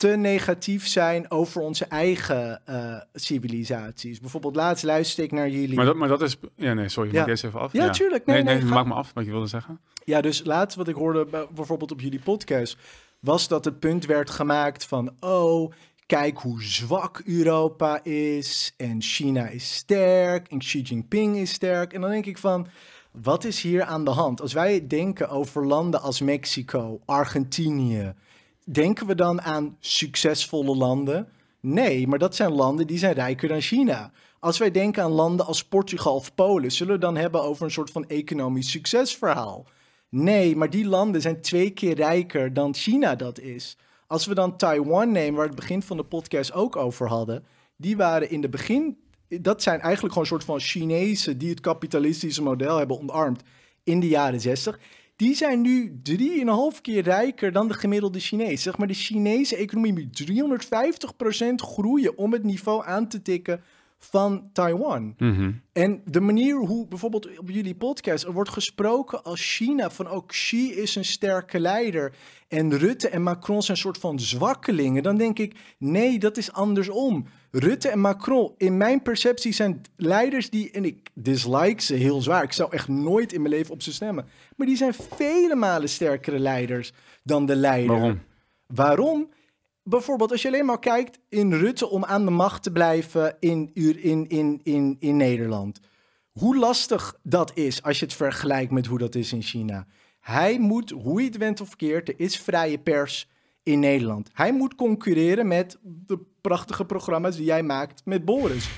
Speaker 2: te negatief zijn over onze eigen uh, civilisaties. Bijvoorbeeld, laatst luister ik naar jullie.
Speaker 1: Maar dat, maar dat is. Ja, nee, sorry, ja. maak eens even af.
Speaker 2: Ja, tuurlijk.
Speaker 1: Nee,
Speaker 2: nee,
Speaker 1: nee,
Speaker 2: nee
Speaker 1: maak me af wat je wilde zeggen.
Speaker 2: Ja, dus laatst wat ik hoorde bijvoorbeeld op jullie podcast, was dat het punt werd gemaakt van, oh, kijk hoe zwak Europa is en China is sterk en Xi Jinping is sterk. En dan denk ik van, wat is hier aan de hand? Als wij denken over landen als Mexico, Argentinië, denken we dan aan succesvolle landen? Nee, maar dat zijn landen die zijn rijker dan China. Als wij denken aan landen als Portugal of Polen, zullen we dan hebben over een soort van economisch succesverhaal? Nee, maar die landen zijn twee keer rijker dan China dat is. Als we dan Taiwan nemen, waar het begin van de podcast ook over hadden, die waren in de begin dat zijn eigenlijk gewoon een soort van Chinezen die het kapitalistische model hebben omarmd in de jaren 60. Die zijn nu drieënhalf keer rijker dan de gemiddelde Chinees. Zeg maar, de Chinese economie moet 350% groeien om het niveau aan te tikken van Taiwan.
Speaker 1: Mhm.
Speaker 2: En de manier hoe bijvoorbeeld op jullie podcast er wordt gesproken als China van ook Xi is een sterke leider en Rutte en Macron zijn een soort van zwakkelingen, dan denk ik nee, dat is andersom. Rutte en Macron, in mijn perceptie, zijn leiders die, en ik dislike ze heel zwaar, ik zou echt nooit in mijn leven op ze stemmen, maar die zijn vele malen sterkere leiders dan de leider.
Speaker 1: Waarom?
Speaker 2: Waarom? bijvoorbeeld als je alleen maar kijkt in Rutte om aan de macht te blijven in, in, in, in, in Nederland. Hoe lastig dat is als je het vergelijkt met hoe dat is in China. Hij moet, hoe je het went of verkeerd, er is vrije pers in Nederland. Hij moet concurreren met de prachtige programma's die jij maakt met Boris.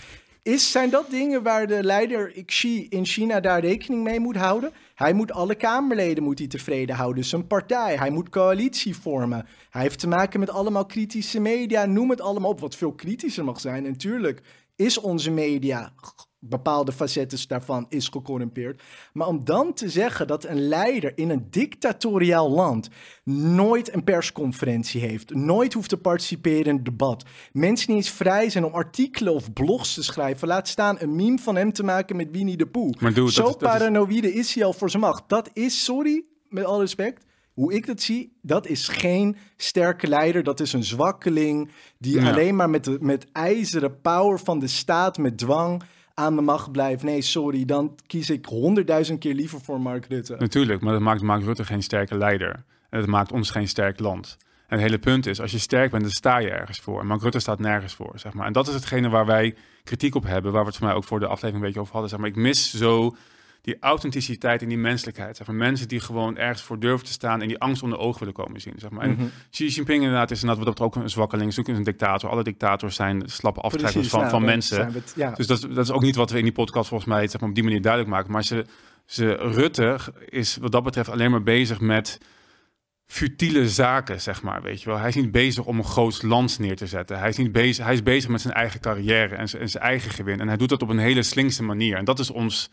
Speaker 2: Is, zijn dat dingen waar de leider Xi in China daar rekening mee moet houden? Hij moet alle Kamerleden moet hij tevreden houden, zijn partij. Hij moet coalitie vormen. Hij heeft te maken met allemaal kritische media. Noem het allemaal op, wat veel kritischer mag zijn. En natuurlijk is onze media bepaalde facetten daarvan is gecorrumpeerd. Maar om dan te zeggen dat een leider in een dictatoriaal land nooit een persconferentie heeft, nooit hoeft te participeren in een debat, mensen niet eens vrij zijn om artikelen of blogs te schrijven, laat staan een meme van hem te maken met Winnie de Pooh.
Speaker 1: Maar dude,
Speaker 2: Zo
Speaker 1: dat is- dat is-
Speaker 2: paranoïde is hij al voor zijn macht. Dat is, sorry, met alle respect, hoe ik dat zie, dat is geen sterke leider. Dat is een zwakkeling die
Speaker 1: Ja.
Speaker 2: alleen maar met, de, met ijzeren power van de staat, met dwang, aan de macht blijft. Nee, sorry, dan kies ik honderdduizend keer liever voor Mark Rutte.
Speaker 1: Natuurlijk, maar dat maakt Mark Rutte geen sterke leider. En dat maakt ons geen sterk land. En het hele punt is, als je sterk bent, dan sta je ergens voor. En Mark Rutte staat nergens voor, zeg maar. En dat is hetgene waar wij kritiek op hebben, waar we het voor mij ook voor de aflevering een beetje over hadden. Zeg maar, ik mis zo die authenticiteit en die menselijkheid. Zeg maar, mensen die gewoon ergens voor durven te staan en die angst onder ogen willen komen zien. Zeg maar. En
Speaker 2: Mhm.
Speaker 1: Xi Jinping inderdaad is inderdaad wat dat ook een zwakkeling, is ook een dictator. Alle dictators zijn slappe aftrekkers van, van mensen.
Speaker 2: het- ja.
Speaker 1: Dus dat, is- dat is ook niet wat we in die podcast volgens mij zeg maar, op die manier duidelijk maken. Maar ze, ze, Rutte is wat dat betreft alleen maar bezig met futiele zaken, zeg maar, weet je wel. Hij is niet bezig om een groot land neer te zetten. Hij is, niet bezig, hij is bezig met zijn eigen carrière en zijn, en zijn eigen gewin. En hij doet dat op een hele slinkse manier. En dat is, ons,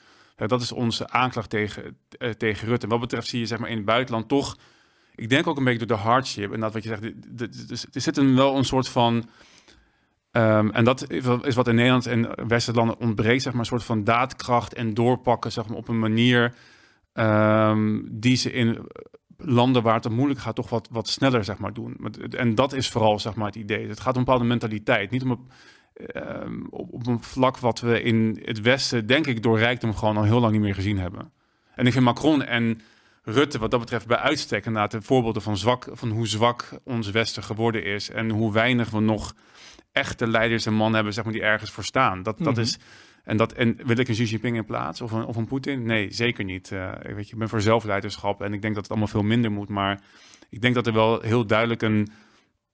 Speaker 1: dat is onze aanklacht tegen, eh, tegen Rutte. En wat betreft zie je zeg maar, in het buitenland toch... Ik denk ook een beetje door de hardship en dat wat je zegt. Er zit een, wel een soort van... ehm, en dat is wat in Nederland en Westerlanden ontbreekt, zeg maar, een soort van daadkracht en doorpakken, zeg maar, op een manier ehm, die ze in landen waar het om moeilijk gaat, toch wat, wat sneller, zeg maar, doen. En dat is vooral, zeg maar, het idee. Het gaat om bepaalde mentaliteit, niet om ehm, op, op een vlak wat we in het Westen, denk ik, door rijkdom gewoon al heel lang niet meer gezien hebben. En ik vind Macron en Rutte, wat dat betreft, bij uitstek inderdaad de voorbeelden van, zwak, van hoe zwak ons Westen geworden is en hoe weinig we nog echte leiders en mannen hebben, zeg maar, die ergens voor staan. Dat, dat
Speaker 2: Mhm.
Speaker 1: is en, dat, en wil ik een Xi Jinping in plaats of een, of een Poetin? Nee, zeker niet. Eh, weet je, ik ben voor zelfleiderschap en ik denk dat het allemaal veel minder moet. Maar ik denk dat er wel heel duidelijk een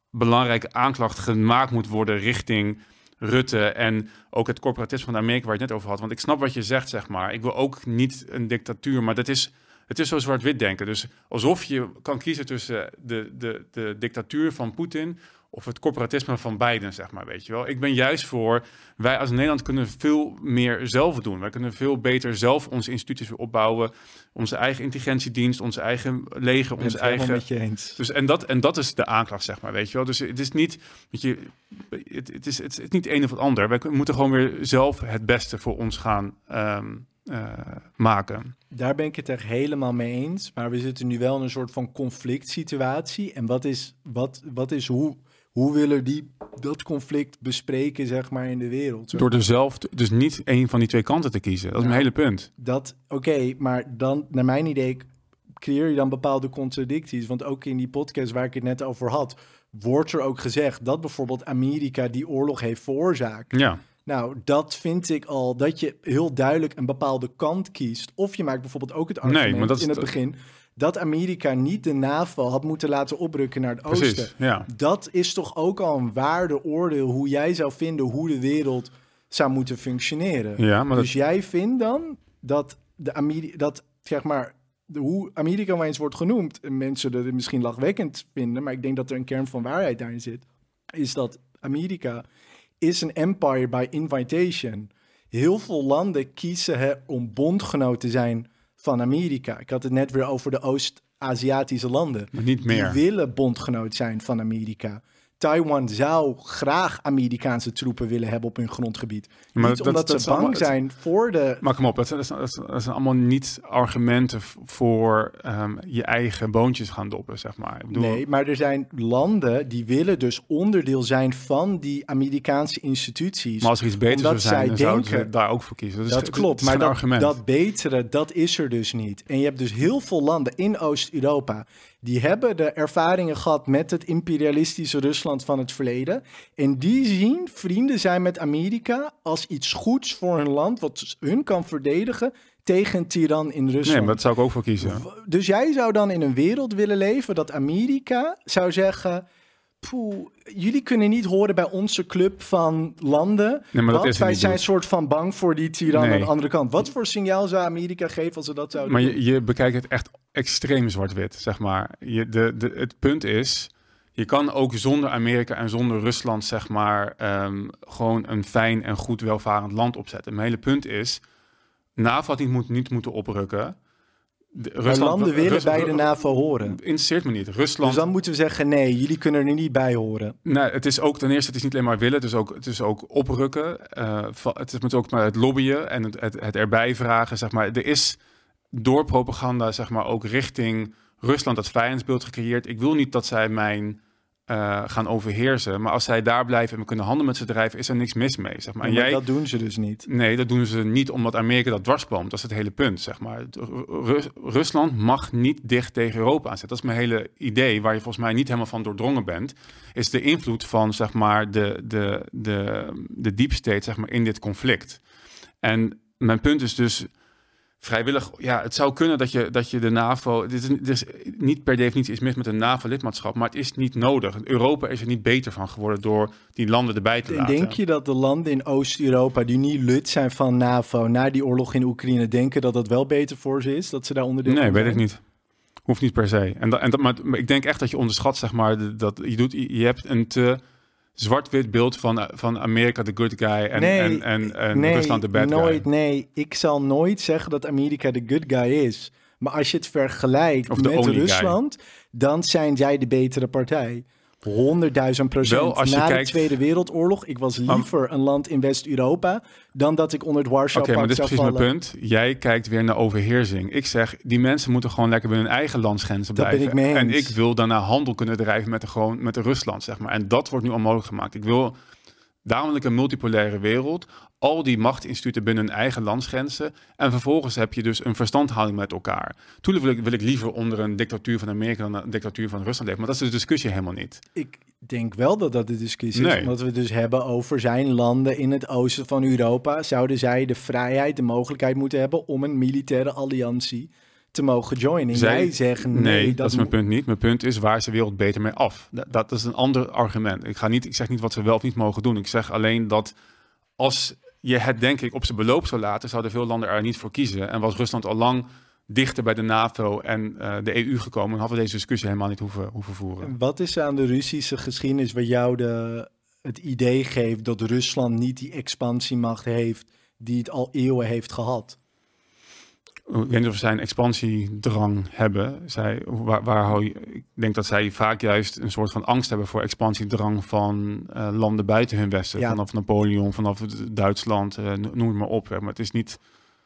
Speaker 1: belangrijke aanklacht gemaakt moet worden richting Rutte en ook het corporatisme van Amerika waar je het net over had. Want ik snap wat je zegt, zeg maar. Ik wil ook niet een dictatuur, maar dat is, het is zo zwart-wit denken. Dus alsof je kan kiezen tussen de, de, de dictatuur van Poetin of het corporatisme van Biden, zeg maar, weet je wel. Ik ben juist voor, wij als Nederland kunnen veel meer zelf doen. Wij kunnen veel beter zelf onze instituties opbouwen. Onze eigen intelligentiedienst, onze eigen leger, onze eigen...
Speaker 2: met je eens.
Speaker 1: Dus en, dat, en dat is de aanklacht, zeg maar, weet je wel. Dus het is niet, weet je, het, het, is, het is niet een of het ander. Wij moeten gewoon weer zelf het beste voor ons gaan ehm, eh, maken.
Speaker 2: Daar ben ik het echt helemaal mee eens. Maar we zitten nu wel in een soort van conflict situatie. En wat is, wat, wat is hoe, hoe willen die dat conflict bespreken, zeg maar, in de wereld?
Speaker 1: Door zelf, te- dus niet één van die twee kanten te kiezen. Dat is
Speaker 2: Ja.
Speaker 1: mijn hele punt.
Speaker 2: Dat, oké, maar dan, naar mijn idee, creëer je dan bepaalde contradicties. Want ook in die podcast waar ik het net over had, wordt er ook gezegd dat bijvoorbeeld Amerika die oorlog heeft veroorzaakt.
Speaker 1: Ja,
Speaker 2: Nou, dat vind ik al, dat je heel duidelijk een bepaalde kant kiest. Of je maakt bijvoorbeeld ook het
Speaker 1: Nee,
Speaker 2: argument
Speaker 1: maar dat is
Speaker 2: in het begin... dat Amerika niet de NAVO had moeten laten oprukken naar het oosten.
Speaker 1: Ja.
Speaker 2: Dat is toch ook al een waardeoordeel hoe jij zou vinden hoe de wereld zou moeten functioneren.
Speaker 1: ja, maar dat,
Speaker 2: dus jij vindt dan dat, de Ameri dat zeg maar, de, hoe Amerika wel eens wordt genoemd, en mensen dat het misschien lachwekkend vinden, maar ik denk dat er een kern van waarheid daarin zit, is dat Amerika is een empire by invitation. Heel veel landen kiezen hè, om bondgenoot te zijn van Amerika. Ik had het net weer over de Oost-Aziatische landen.
Speaker 1: maar niet meer.
Speaker 2: Die willen bondgenoot zijn van Amerika. Taiwan zou graag Amerikaanse troepen willen hebben op hun grondgebied.
Speaker 1: Maar
Speaker 2: niet
Speaker 1: dat-
Speaker 2: omdat
Speaker 1: dat
Speaker 2: ze bang
Speaker 1: allemaal-
Speaker 2: zijn voor de...
Speaker 1: Maar kom op, dat, zijn- dat, zijn- dat, zijn- dat zijn allemaal niet argumenten voor ehm, je eigen boontjes gaan doppen, zeg maar. Ik bedoel,
Speaker 2: Nee, maar er zijn landen die willen dus onderdeel zijn van die Amerikaanse instituties.
Speaker 1: maar als er iets beter zou zijn,
Speaker 2: zij
Speaker 1: dan zouden ze
Speaker 2: denken-
Speaker 1: daar ook voor kiezen. Dat,
Speaker 2: klopt,
Speaker 1: is
Speaker 2: maar dat,
Speaker 1: argument.
Speaker 2: dat betere, dat is er dus niet. En je hebt dus heel veel landen in Oost-Europa... die hebben de ervaringen gehad met het imperialistische Rusland van het verleden. En die zien vrienden zijn met Amerika als iets goeds voor hun land... wat hun kan verdedigen tegen een tiran in Rusland.
Speaker 1: nee, maar dat zou ik ook voor kiezen.
Speaker 2: Dus jij zou dan in een wereld willen leven dat Amerika zou zeggen... Poeh, jullie kunnen niet horen bij onze club van landen.
Speaker 1: Nee, maar dat
Speaker 2: want
Speaker 1: is
Speaker 2: wij zijn
Speaker 1: dude.
Speaker 2: soort van bang voor die tiran
Speaker 1: Nee.
Speaker 2: aan de andere kant. Wat voor signaal zou Amerika geven als ze dat zouden
Speaker 1: Maar
Speaker 2: doen?
Speaker 1: je, je bekijkt het echt extreem zwart-wit, zeg maar. Je, de, de, het punt is, je kan ook zonder Amerika en zonder Rusland, zeg maar, ehm, gewoon een fijn en goed welvarend land opzetten. Mijn hele punt is, NAVO had niet, moet, niet moeten oprukken. De,
Speaker 2: Maar landen willen bij de NAVO horen.
Speaker 1: Interesseert me niet. Rusland
Speaker 2: Dus dan moeten we zeggen, nee, jullie kunnen er niet bij horen.
Speaker 1: Nee, het is ook ten eerste, het is niet alleen maar willen, het is ook, het is ook oprukken. eh, het is ook maar het lobbyen en het, het, het erbij vragen. Zeg maar. Er is door propaganda zeg maar, ook richting Rusland dat vijandsbeeld gecreëerd. Ik wil niet dat zij mijn eh, gaan overheersen. Maar als zij daar blijven en we kunnen handelen met ze drijven, is er niks mis mee. Zeg maar. En
Speaker 2: maar
Speaker 1: jij,
Speaker 2: dat doen ze dus niet.
Speaker 1: Nee, dat doen ze niet omdat Amerika dat dwarsboomt. Dat is het hele punt, zeg maar. Ru- Rusland mag niet dicht tegen Europa aanzetten. Dat is mijn hele idee, waar je volgens mij niet helemaal van doordrongen bent. Is de invloed van, zeg maar, de, de, de, de deep state, zeg maar, in dit conflict. En mijn punt is dus vrijwillig, ja, het zou kunnen dat je, dat je de NAVO, dit is, is niet per definitie iets mis met een NAVO-lidmaatschap, maar het is niet nodig. Europa is er niet beter van geworden door die landen erbij te
Speaker 2: En
Speaker 1: laten.
Speaker 2: denk je dat de landen in Oost-Europa die niet lid zijn van NAVO na die oorlog in Oekraïne denken dat dat wel beter voor ze is? Dat ze daar onderdeel
Speaker 1: Nee, weet ik niet. Hoeft niet per se. En, dat, en dat, maar, maar ik denk echt dat je onderschat, zeg maar, dat je doet, je hebt een te zwart-wit beeld van, van Amerika de good guy en,
Speaker 2: nee,
Speaker 1: en, en, en
Speaker 2: nee,
Speaker 1: Rusland de bad
Speaker 2: nooit,
Speaker 1: guy.
Speaker 2: Nee, ik zal nooit zeggen dat Amerika de good guy is. Maar als je het vergelijkt met
Speaker 1: guy.
Speaker 2: Rusland, dan zijn zij de betere partij. 100.000 procent.
Speaker 1: Wel, als je
Speaker 2: Na
Speaker 1: kijkt-
Speaker 2: de Tweede Wereldoorlog, ik was liever een land in West-Europa dan dat ik onder het
Speaker 1: Oké,
Speaker 2: Warschau-pact
Speaker 1: maar dit is precies mijn punt. Jij kijkt weer naar overheersing. Ik zeg, die mensen moeten gewoon lekker binnen hun eigen landsgrenzen
Speaker 2: Dat ben
Speaker 1: blijven.
Speaker 2: ik mee
Speaker 1: En ik wil daarna handel kunnen drijven met, de, gewoon, met de Rusland, zeg maar. En dat wordt nu onmogelijk gemaakt. Ik wil, daarom wil ik een multipolaire wereld. Al die machtinstituten binnen hun eigen landsgrenzen. En vervolgens heb je dus een verstandhouding met elkaar. Toen wil ik, wil ik liever onder een dictatuur van Amerika dan een dictatuur van Rusland leven. Maar dat is de discussie helemaal niet.
Speaker 2: Ik denk wel dat dat de discussie is. Omdat we het dus hebben over zijn landen in het oosten van Europa. Zouden zij de vrijheid, de mogelijkheid moeten hebben om een militaire alliantie te mogen joinen?
Speaker 1: Zij-
Speaker 2: Jij zegt nee,
Speaker 1: Nee, dat, is mijn punt niet. Mijn punt is waar de wereld beter mee af? Dat, dat is een ander argument. Ik, ga niet, ik zeg niet wat ze wel of niet mogen doen. Ik zeg alleen dat als je het denk ik op zijn beloop zou laten, zouden veel landen er niet voor kiezen. En was Rusland al lang dichter bij de NAVO en eh, de EU gekomen, hadden we deze discussie helemaal niet hoeven, hoeven voeren.
Speaker 2: Wat is aan de Russische geschiedenis wat jou de, het idee geeft dat Rusland niet die expansiemacht heeft die het al eeuwen heeft gehad?
Speaker 1: Ik weet niet of zij een expansiedrang hebben. Zij, waar, waar hou je, ik denk dat zij vaak juist een soort van angst hebben voor expansiedrang van eh, landen buiten hun westen.
Speaker 2: Ja.
Speaker 1: Vanaf Napoleon, vanaf Duitsland, eh, no- noem het maar op. Maar het is niet...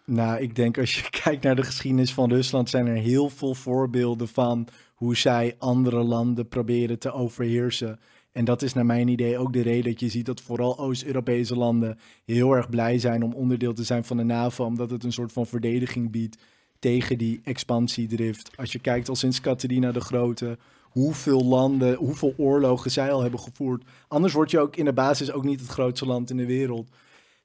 Speaker 2: Nou, ik denk als je [LAUGHS] kijkt naar de geschiedenis van Rusland, zijn er heel veel voorbeelden van hoe zij andere landen proberen te overheersen. En dat is naar mijn idee ook de reden dat je ziet dat vooral Oost-Europese landen heel erg blij zijn om onderdeel te zijn van de NAVO, omdat het een soort van verdediging biedt tegen die expansiedrift. Als je kijkt al sinds Catharina de Grote, hoeveel landen, hoeveel oorlogen zij al hebben gevoerd. Anders word je ook in de basis ook niet het grootste land in de wereld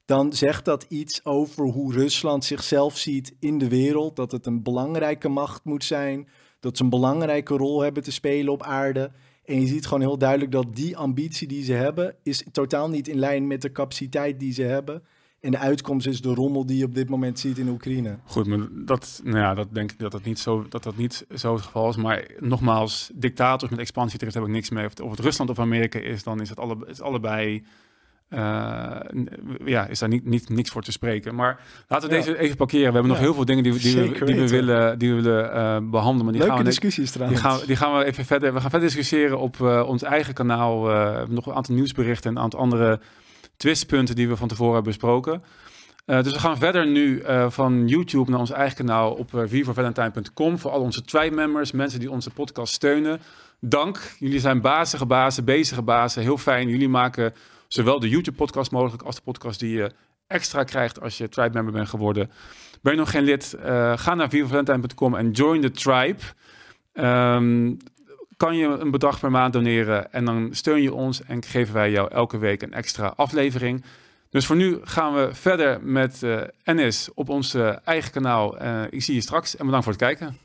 Speaker 2: dan zegt dat iets over hoe Rusland zichzelf ziet in de wereld. Dat het een belangrijke macht moet zijn. Dat ze een belangrijke rol hebben te spelen op aarde. En je ziet gewoon heel duidelijk dat die ambitie die ze hebben, is totaal niet in lijn met de capaciteit die ze hebben. En de uitkomst is de rommel die je op dit moment ziet in Oekraïne.
Speaker 1: Goed, maar dat, nou ja, dat denk ik dat dat niet zo, dat dat niet zo het geval is. Maar nogmaals, dictators met expansiedrift heb ik niks mee. Of het, Rusland of Amerika is, dan is het, alle, is allebei... eh, ja, is daar niet, niet, niks voor te spreken. Maar laten we
Speaker 2: Ja.
Speaker 1: deze even parkeren. We hebben nog heel veel dingen die, we- die, we, die we willen, die we willen eh, behandelen. Maar die
Speaker 2: Leuke
Speaker 1: gaan we,
Speaker 2: discussies
Speaker 1: die gaan, die gaan we even verder. We gaan verder discussiëren op eh, ons eigen kanaal. We hebben nog een aantal nieuwsberichten en een aantal andere twistpunten die we van tevoren hebben besproken. Dus we gaan verder nu van YouTube naar ons eigen kanaal op uh. Voor al onze tribe-members, mensen die onze podcast steunen. Dank. Jullie zijn bazige bazen, bezige bazen. Heel fijn. Jullie maken zowel de YouTube-podcast mogelijk als de podcast die je extra krijgt als je tribe-member bent geworden. Ben je nog geen lid? eh, ga naar vivovalentine.com en join the tribe. Ehm, kan je een bedrag per maand doneren en dan steun je ons en geven wij jou elke week een extra aflevering. Dus voor nu gaan we verder met eh Enis op ons eigen kanaal. Eh, ik zie je straks en bedankt voor het kijken.